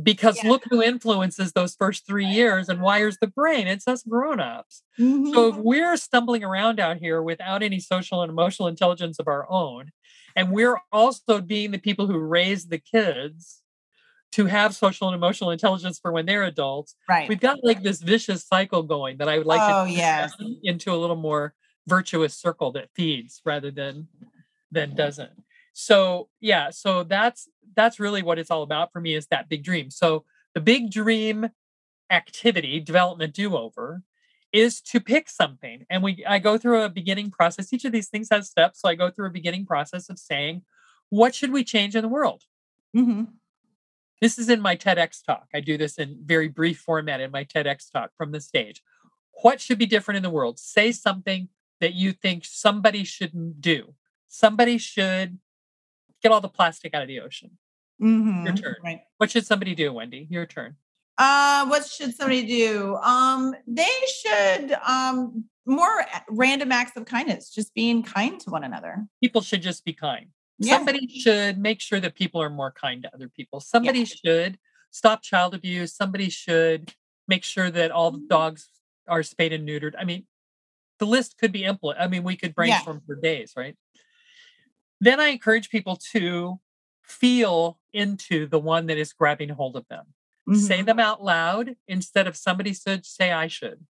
Because yeah. look who influences those first three years and wires the brain. It's us grown-ups. Mm-hmm. So if mm-hmm. we're stumbling around out here without any social and emotional intelligence of our own, and we're also being the people who raise the kids to have social and emotional intelligence for when they're adults. Right. We've got like this vicious cycle going that I would like oh, to yes. into a little more virtuous circle that feeds rather than than doesn't. So yeah, so that's that's really what it's all about for me is that big dream. So the big dream activity, development do-over, is to pick something. And we I go through a beginning process. Each of these things has steps. So I go through a beginning process of saying, what should we change in the world? Mm-hmm. This is in my TEDx talk. I do this in very brief format in my TEDx talk from the stage. What should be different in the world? Say something that you think somebody shouldn't do. Somebody should get all the plastic out of the ocean. Mm-hmm. Your turn. Right. What should somebody do, Wendy? Your turn. Uh, what should somebody do? Um, they should um more random acts of kindness, just being kind to one another. People should just be kind. Yeah. Somebody should make sure that people are more kind to other people. Somebody yeah. should stop child abuse. Somebody should make sure that all the dogs are spayed and neutered. I mean, the list could be implement. I mean, we could brainstorm yeah. for days, right? Then I encourage people to feel into the one that is grabbing hold of them. Mm-hmm. Say them out loud instead of somebody should say I should.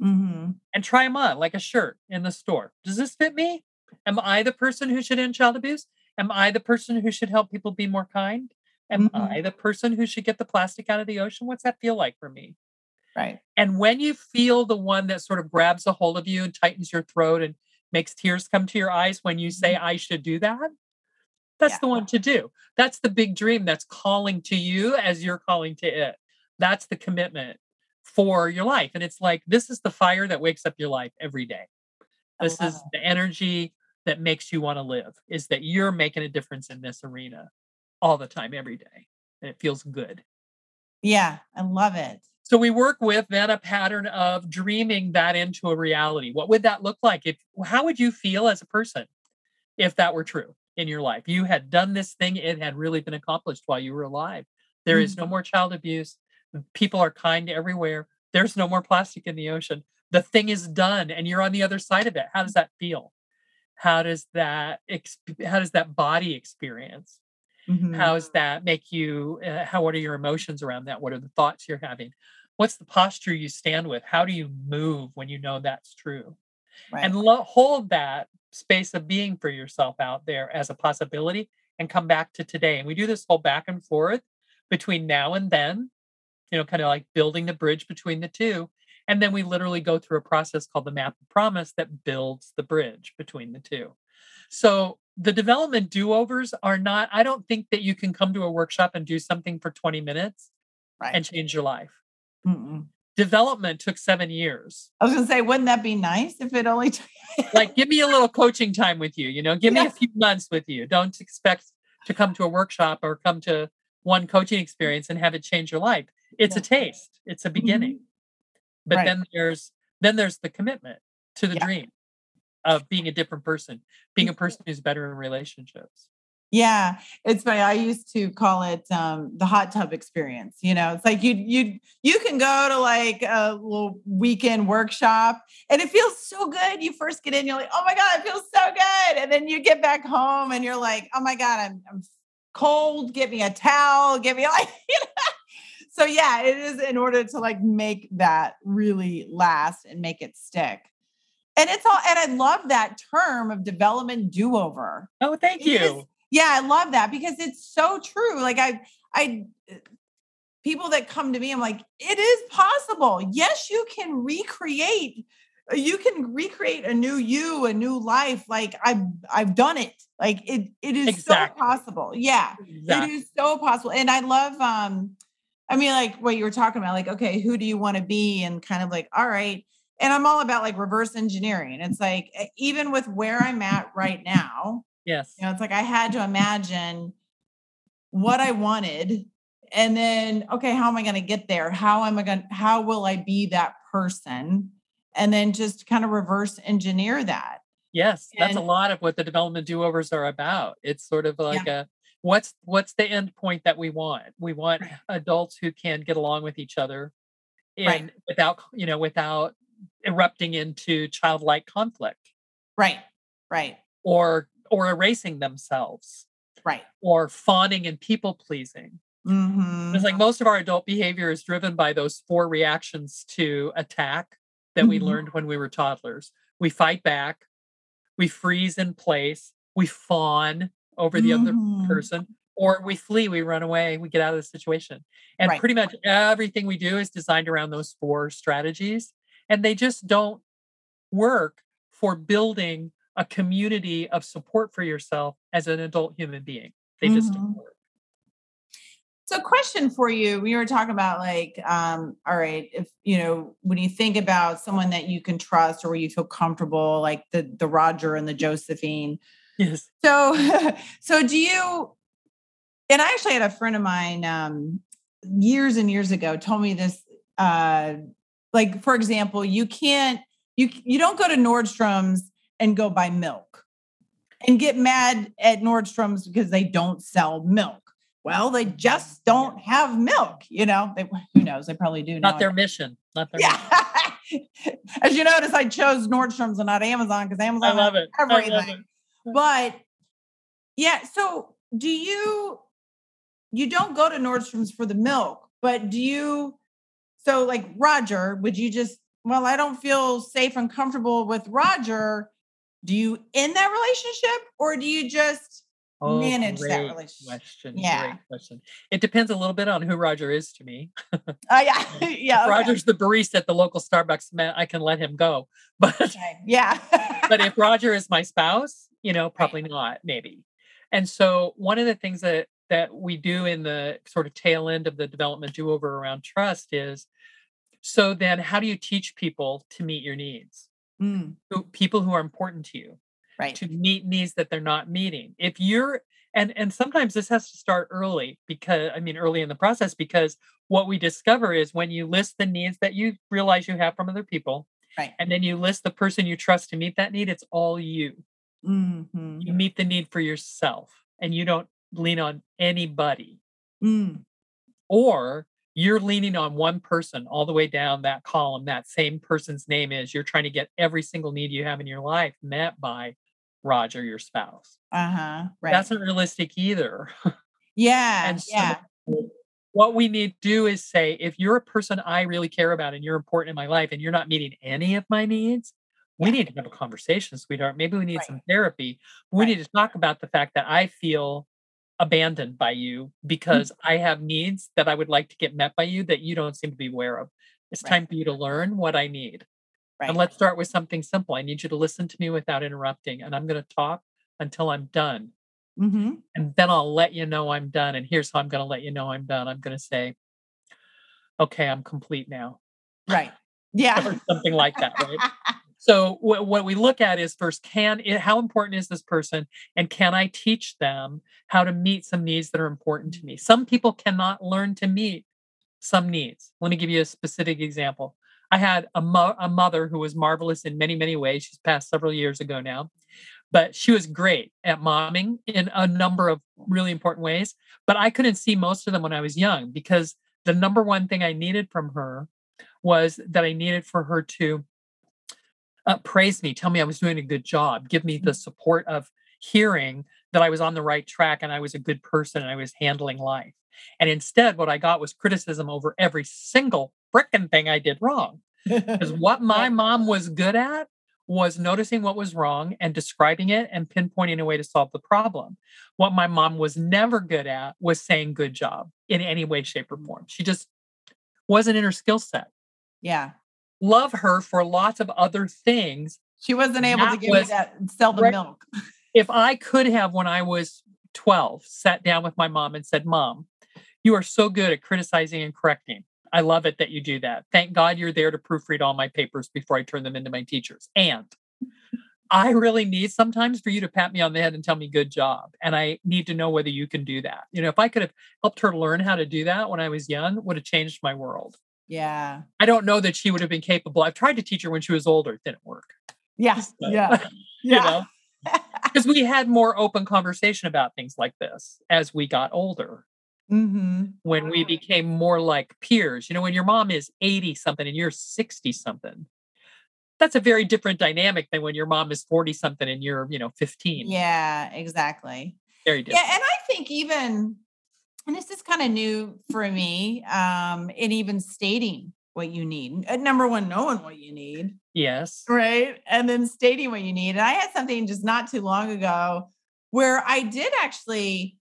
Mm-hmm. And try them on like a shirt in the store. Does this fit me? Am I the person who should end child abuse? Am I the person who should help people be more kind? Am mm-hmm. I the person who should get the plastic out of the ocean? What's that feel like for me? Right. And when you feel the one that sort of grabs a hold of you and tightens your throat and makes tears come to your eyes when you say, mm-hmm. I should do that, that's yeah. the one to do. That's the big dream that's calling to you as you're calling to it. That's the commitment for your life. And it's like, this is the fire that wakes up your life every day. This is the energy that makes you want to live is that you're making a difference in this arena all the time, every day. And it feels good. Yeah, I love it. So we work with then a pattern of dreaming that into a reality. What would that look like? If how would you feel as a person if that were true in your life? You had done this thing, it had really been accomplished while you were alive. There mm-hmm. is no mm-hmm. more child abuse. People are kind everywhere. There's no more plastic in the ocean. The thing is done and you're on the other side of it. How does that feel? How does that how does that body experience? Mm-hmm. how does that make you uh, how what are your emotions around that? What are the thoughts you're having? What's the posture you stand with? How do you move when you know that's true? Right. and lo- hold that space of being for yourself out there as a possibility and come back to today. And we do this whole back and forth between now and then you know kind of like building the bridge between the two and then we literally go through a process called the map of promise that builds the bridge between the two. So the development do overs are not, I don't think that you can come to a workshop and do something for 20 minutes right. and change your life. Mm-mm. Development took seven years. I was going to say, wouldn't that be nice if it only took? like, give me a little coaching time with you, you know, give yeah. me a few months with you. Don't expect to come to a workshop or come to one coaching experience and have it change your life. It's yeah. a taste, it's a beginning. Mm-hmm. But right. then there's then there's the commitment to the yeah. dream of being a different person, being a person who's better in relationships. Yeah, it's funny. I used to call it um, the hot tub experience. You know, it's like you you you can go to like a little weekend workshop, and it feels so good. You first get in, you're like, oh my god, it feels so good, and then you get back home, and you're like, oh my god, I'm I'm cold. Give me a towel. Give me like. You know? So yeah, it is in order to like make that really last and make it stick. And it's all, and I love that term of development do over. Oh, thank you. Yeah, I love that because it's so true. Like I, I, people that come to me, I'm like, it is possible. Yes, you can recreate. You can recreate a new you, a new life. Like I've, I've done it. Like it, it is exactly. so possible. Yeah, exactly. it is so possible. And I love, um, I mean, like what you were talking about, like, okay, who do you want to be? And kind of like, all right. And I'm all about like reverse engineering. It's like, even with where I'm at right now, Yes. You know, it's like I had to imagine what I wanted and then okay, how am I going to get there? How am I going how will I be that person? And then just kind of reverse engineer that. Yes, and, that's a lot of what the development do-overs are about. It's sort of like yeah. a what's what's the end point that we want? We want adults who can get along with each other and right. without, you know, without erupting into childlike conflict. Right. Right. Or or erasing themselves. Right. Or fawning and people pleasing. Mm-hmm. It's like most of our adult behavior is driven by those four reactions to attack that mm-hmm. we learned when we were toddlers. We fight back, we freeze in place, we fawn over the mm-hmm. other person, or we flee, we run away, we get out of the situation. And right. pretty much everything we do is designed around those four strategies. And they just don't work for building a community of support for yourself as an adult human being. They just mm-hmm. don't work. So, question for you: We were talking about like, um, all right, if you know, when you think about someone that you can trust or where you feel comfortable, like the the Roger and the Josephine. Yes. So, so do you? And I actually had a friend of mine um, years and years ago told me this. Uh, like, for example, you can't you you don't go to Nordstrom's and go buy milk and get mad at Nordstrom's because they don't sell milk. Well, they just don't have milk, you know. They, who knows? They probably do. Not their mission. Not their yeah. mission. As you notice, I chose Nordstrom's and not Amazon because Amazon I love it. everything. But yeah, so do you you don't go to Nordstrom's for the milk, but do you so like Roger, would you just well, I don't feel safe and comfortable with Roger do you end that relationship or do you just oh, manage that relationship? Question. Yeah. Great question. It depends a little bit on who Roger is to me. Oh uh, yeah. yeah. Okay. Roger's the barista at the local Starbucks, man, I can let him go. But okay. yeah. but if Roger is my spouse, you know, probably right. not, maybe. And so one of the things that that we do in the sort of tail end of the development do-over around trust is so then how do you teach people to meet your needs? mm. people who are important to you right. to meet needs that they're not meeting. If you're and and sometimes this has to start early because i mean early in the process because what we discover is when you list the needs that you realize you have from other people right. and then you list the person you trust to meet that need it's all you. Mm-hmm. you meet the need for yourself and you don't lean on anybody. Mm. or you're leaning on one person all the way down that column that same person's name is you're trying to get every single need you have in your life met by roger your spouse uh-huh right that's not realistic either yeah and so yeah what we need to do is say if you're a person i really care about and you're important in my life and you're not meeting any of my needs we need to have a conversation sweetheart maybe we need right. some therapy we right. need to talk about the fact that i feel abandoned by you mm. because mm-hmm. I have needs that I would like to get met by you that you don't seem to be aware of. It's right. time for you to learn what I need. Right. And let's start with something simple. I need you to listen to me without interrupting, and I'm going to talk until I'm done. Mm-hmm. And then I'll let you know I'm done. And here's how I'm going to let you know I'm done. I'm going to say, okay, I'm complete now. Right. Yeah. or something like that. Right. So what, what we look at is first, can it, how important is this person, and can I teach them how to meet some needs that are important to me? Some people cannot learn to meet some needs. Let me give you a specific example. I had a, mo- a mother who was marvelous in many, many ways. She's passed several years ago now, but she was great at momming in a number of really important ways. But I couldn't see most of them when I was young because the number one thing I needed from her was that I needed for her to uh, praise me, tell me I was doing a good job, give me the support of hearing that I was on the right track and I was a good person and I was handling life. And instead, what I got was criticism over every single freaking thing I did wrong. Because what my mom was good at was noticing what was wrong and describing it and pinpointing a way to solve the problem. What my mom was never good at was saying good job in any way, shape, or form. She just wasn't in her skill set. Yeah. Love her for lots of other things. She wasn't able that to give was, you that sell the milk. if I could have, when I was 12, sat down with my mom and said, Mom, you are so good at criticizing and correcting. I love it that you do that. Thank God you're there to proofread all my papers before I turn them into my teachers. And I really need sometimes for you to pat me on the head and tell me good job. And I need to know whether you can do that. You know, if I could have helped her learn how to do that when I was young, would have changed my world. Yeah. I don't know that she would have been capable. I've tried to teach her when she was older. It didn't work. Yeah. But, yeah. you know, because we had more open conversation about things like this as we got older. Mm-hmm. When we became more like peers, you know, when your mom is 80 something and you're 60 something, that's a very different dynamic than when your mom is 40 something and you're, you know, 15. Yeah, exactly. Very different. Yeah. And I think even, and this is kind of new for me, um, in even stating what you need. Uh, number one, knowing what you need. Yes. Right. And then stating what you need. And I had something just not too long ago where I did actually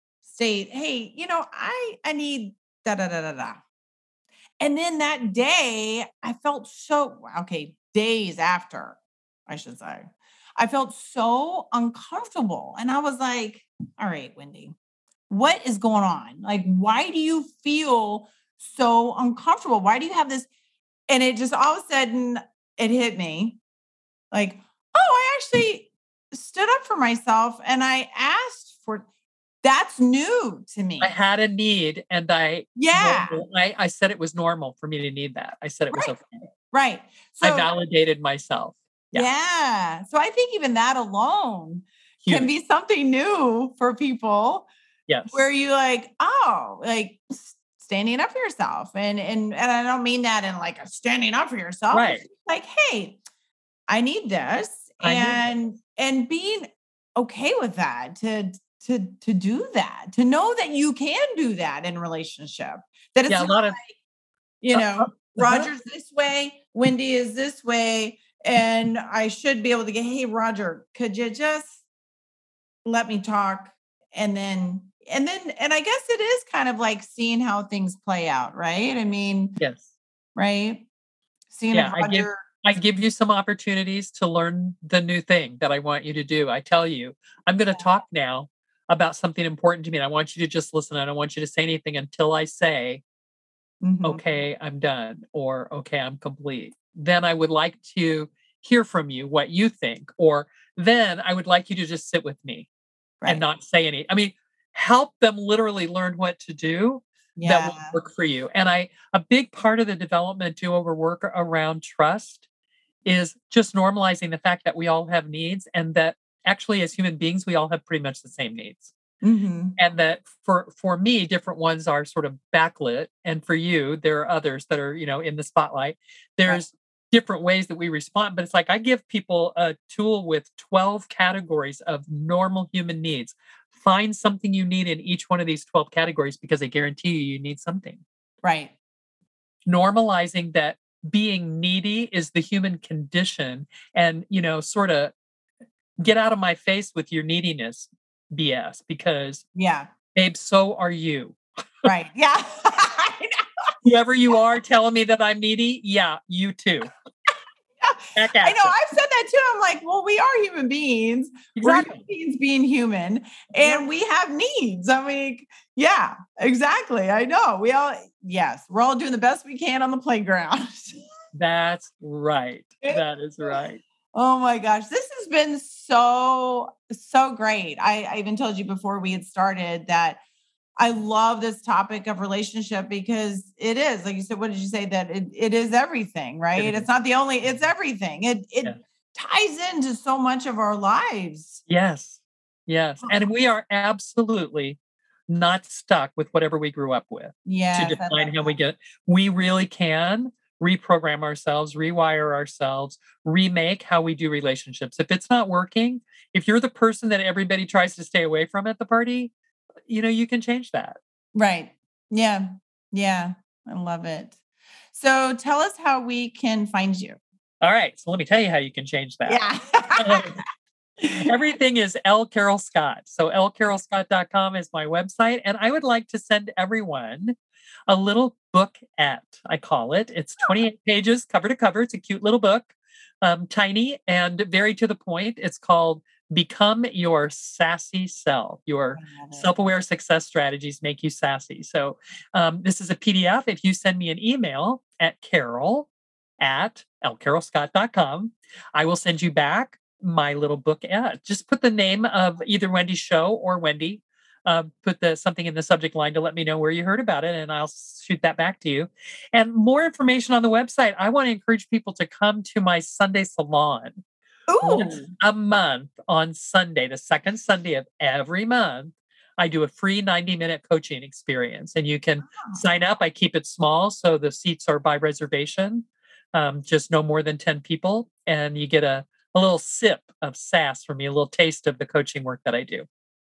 state, hey, you know, I I need da da da da da. And then that day, I felt so okay, days after, I should say, I felt so uncomfortable. And I was like, all right, Wendy, what is going on? Like, why do you feel so uncomfortable? Why do you have this? And it just all of a sudden it hit me like, oh, I actually stood up for myself and I asked for that's new to me. I had a need and I yeah I, I said it was normal for me to need that. I said it was right. okay. Right. So I validated myself. Yeah. yeah. So I think even that alone Huge. can be something new for people. Yes. Where you like, oh, like standing up for yourself. And and and I don't mean that in like a standing up for yourself. Right. Like, hey, I need this. I and need and being okay with that to to to do that to know that you can do that in relationship that it's yeah, a lot like, of you know uh, uh, roger's this way wendy is this way and i should be able to get hey roger could you just let me talk? And then and then and i guess it is kind of like seeing how things play out right? I mean yes. right? Seeing yeah, roger I give, I give you some opportunities to learn the new thing that I want you to do. I tell you, I'm going to talk now about something important to me and I want you to just listen. I don't want you to say anything until I say, mm-hmm. okay, I'm done or okay, I'm complete. Then I would like to hear from you what you think, or then I would like you to just sit with me right. and not say any. I mean, help them literally learn what to do yeah. that will work for you. And I, a big part of the development do over work around trust is just normalizing the fact that we all have needs and that actually as human beings we all have pretty much the same needs. Mm-hmm. and that for for me different ones are sort of backlit and for you there are others that are you know in the spotlight. There's right. different ways that we respond but it's like i give people a tool with 12 categories of normal human needs. Find something you need in each one of these 12 categories because i guarantee you you need something. Right. Normalizing that being needy is the human condition and you know sort of get out of my face with your neediness BS because yeah, babe, so are you. Right. Yeah. Whoever you are telling me that I'm needy, yeah, you too. I know. I've said that too. I'm like, well, we are human beings. Exactly. We're beings being human, and we have needs. I mean, yeah, exactly. I know. We all, yes, we're all doing the best we can on the playground. That's right. That is right. Oh my gosh, this has been so, so great. I, I even told you before we had started that I love this topic of relationship because it is, like you said, what did you say? That it, it is everything, right? Everything. It's not the only, it's mm-hmm. everything. It it yeah. ties into so much of our lives. Yes. Yes. And we are absolutely not stuck with whatever we grew up with Yeah. to define how we get. We really can reprogram ourselves, rewire ourselves, remake how we do relationships. If it's not working, if you're the person that everybody tries to stay away from at the party, you know, you can change that. Right. Yeah. Yeah. I love it. So tell us how we can find you. All right. So let me tell you how you can change that. Yeah. Everything is L. Carol Scott. So lcarolscott.com is my website. And I would like to send everyone a little book at, I call it. It's 28 pages cover to cover. It's a cute little book, um, tiny and very to the point. It's called Become Your Sassy Self. Your self aware success strategies make you sassy. So um, this is a PDF. If you send me an email at carol at lcarolscott.com, I will send you back my little bookette. Just put the name of either Wendy's show or Wendy. Uh, put the something in the subject line to let me know where you heard about it, and I'll shoot that back to you. And more information on the website. I want to encourage people to come to my Sunday salon Ooh. a month on Sunday, the second Sunday of every month. I do a free 90 minute coaching experience, and you can sign up. I keep it small, so the seats are by reservation, um, just no more than 10 people, and you get a a little sip of sass from me, a little taste of the coaching work that I do.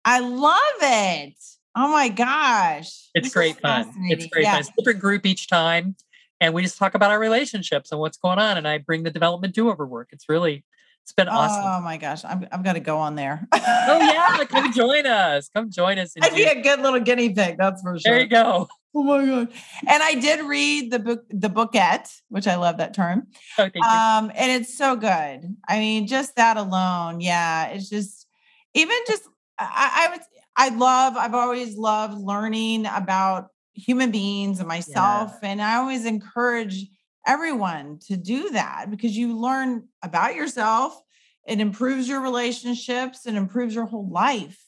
I love it. Oh my gosh. It's This great fun. It's great Yeah. fun. It's a different group each time. And we just talk about our relationships and what's going on. And I bring the development do over work. It's really, it's been awesome. Oh my gosh. I'm, I've got to go on there. oh, yeah. Come join us. Come join us. I'd be a good little guinea pig. That's for sure. there you go. Oh my god! And I did read the book, the bookette, which I love that term. Oh, thank you. Um, and it's so good. I mean, just that alone, yeah. It's just even just I, I would I love. I've always loved learning about human beings and myself, and I always encourage everyone to do that because you learn about yourself. It improves your relationships and improves your whole life.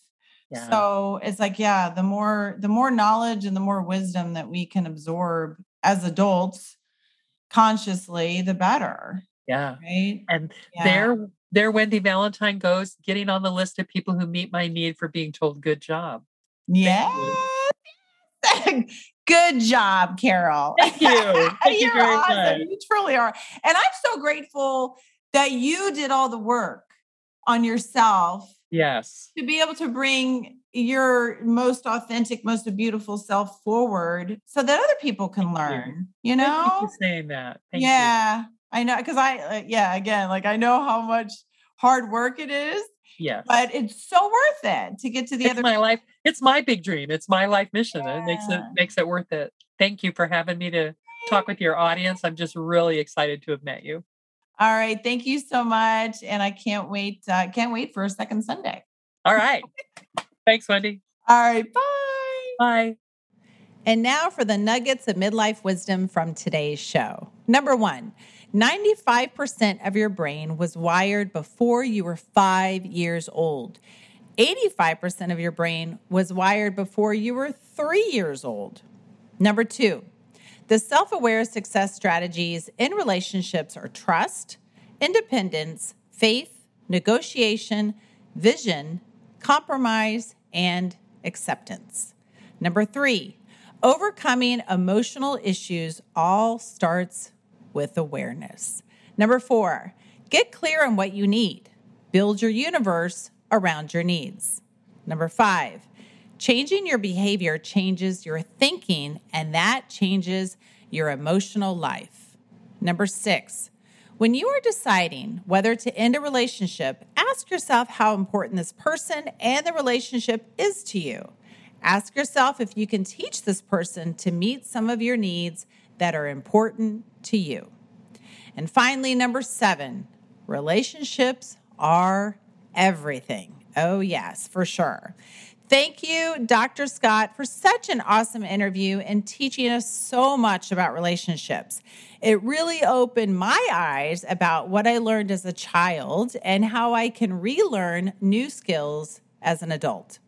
Yeah. So it's like, yeah, the more the more knowledge and the more wisdom that we can absorb as adults consciously, the better. yeah. Right. And Yeah. there, there, Wendy Valentine goes getting on the list of people who meet my need for being told good job. Yeah. Good job, Carol. Thank you. Thank you You're very awesome. much. You truly are. And I'm so grateful that you did all the work on yourself Yes. to be able to bring your most authentic, most beautiful self forward so that other people can Thank you. learn, you Thank know? you for saying that. Thank you. Yeah, I know. Cause I, uh, yeah, again, like I know how much hard work it is, Yeah, but it's so worth it to get to the other. it's other. my life. It's my big dream. It's my life mission. It makes it makes it worth it. Thank you for having me to talk with your audience. I'm just really excited to have met you. All right. Thank you so much. And I can't wait. Uh, can't wait for a second Sunday. All right. Thanks, Wendy. All right. Bye. Bye. And now for the nuggets of midlife wisdom from today's show. Number one 95% of your brain was wired before you were five years old. 85% of your brain was wired before you were three years old. Number two, the self aware success strategies in relationships are trust, independence, faith, negotiation, vision, compromise, and acceptance. Number three, overcoming emotional issues all starts with awareness. Number four, get clear on what you need. Build your universe around your needs. Number five, changing your behavior changes your thinking, and that changes your emotional life. Number six, when you are deciding whether to end a relationship, ask yourself how important this person and the relationship is to you. Ask yourself if you can teach this person to meet some of your needs that are important to you. And finally, number seven, relationships are everything. Oh, yes, for sure. Thank you, Dr. Scott, for such an awesome interview and teaching us so much about relationships. It really opened my eyes about what I learned as a child and how I can relearn new skills as an adult.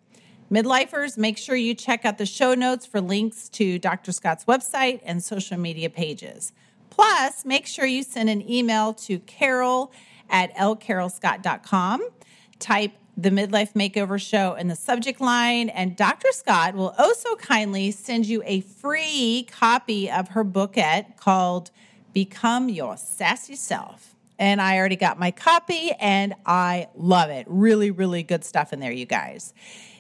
Midlifers, make sure you check out the show notes for links to Dr. Scott's website and social media pages. Plus, make sure you send an email to carol at lcarolscott.com. Type the Midlife Makeover Show in the subject line, and Dr. Scott will oh also kindly send you a free copy of her booklet called Become Your Sassy Self. And I already got my copy and I love it. Really, really good stuff in there, you guys.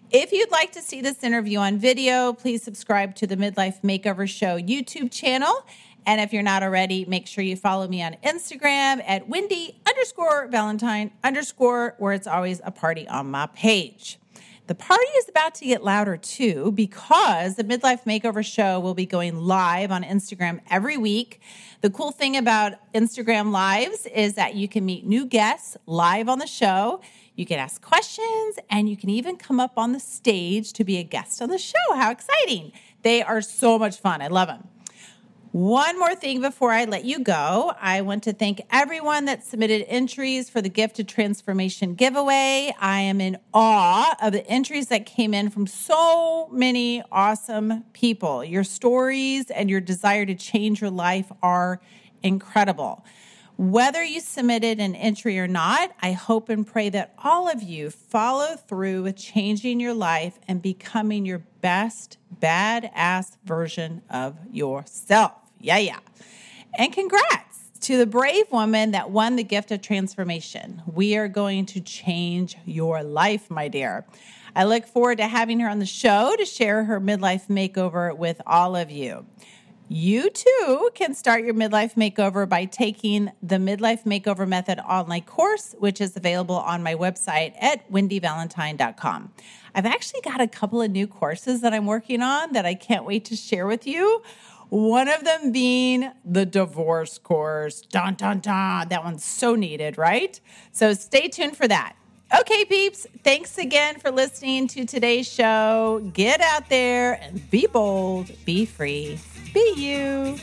If you'd like to see this interview on video, please subscribe to the Midlife Makeover Show YouTube channel. And if you're not already, make sure you follow me on Instagram at Wendy underscore Valentine underscore, where it's always a party on my page. The party is about to get louder too because the Midlife Makeover Show will be going live on Instagram every week. The cool thing about Instagram Lives is that you can meet new guests live on the show. You can ask questions and you can even come up on the stage to be a guest on the show. How exciting! They are so much fun. I love them. One more thing before I let you go. I want to thank everyone that submitted entries for the Gift of Transformation giveaway. I am in awe of the entries that came in from so many awesome people. Your stories and your desire to change your life are incredible. Whether you submitted an entry or not, I hope and pray that all of you follow through with changing your life and becoming your best badass version of yourself. Yeah, yeah. And congrats to the brave woman that won the gift of transformation. We are going to change your life, my dear. I look forward to having her on the show to share her midlife makeover with all of you. You too can start your midlife makeover by taking the Midlife Makeover Method online course, which is available on my website at wendyvalentine.com. I've actually got a couple of new courses that I'm working on that I can't wait to share with you. One of them being the divorce course. Dun, dun, dun. That one's so needed, right? So stay tuned for that. Okay, peeps, thanks again for listening to today's show. Get out there and be bold, be free be you.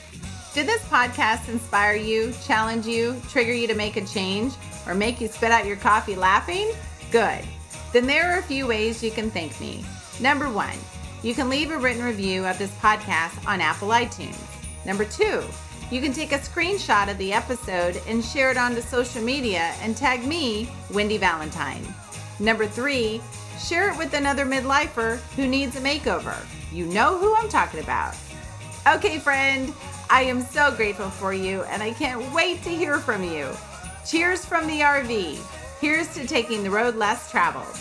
Did this podcast inspire you, challenge you, trigger you to make a change, or make you spit out your coffee laughing? Good. Then there are a few ways you can thank me. Number one, you can leave a written review of this podcast on Apple iTunes. Number two, you can take a screenshot of the episode and share it onto social media and tag me, Wendy Valentine. Number three, share it with another midlifer who needs a makeover. You know who I'm talking about. Okay, friend, I am so grateful for you and I can't wait to hear from you. Cheers from the RV. Here's to taking the road less traveled.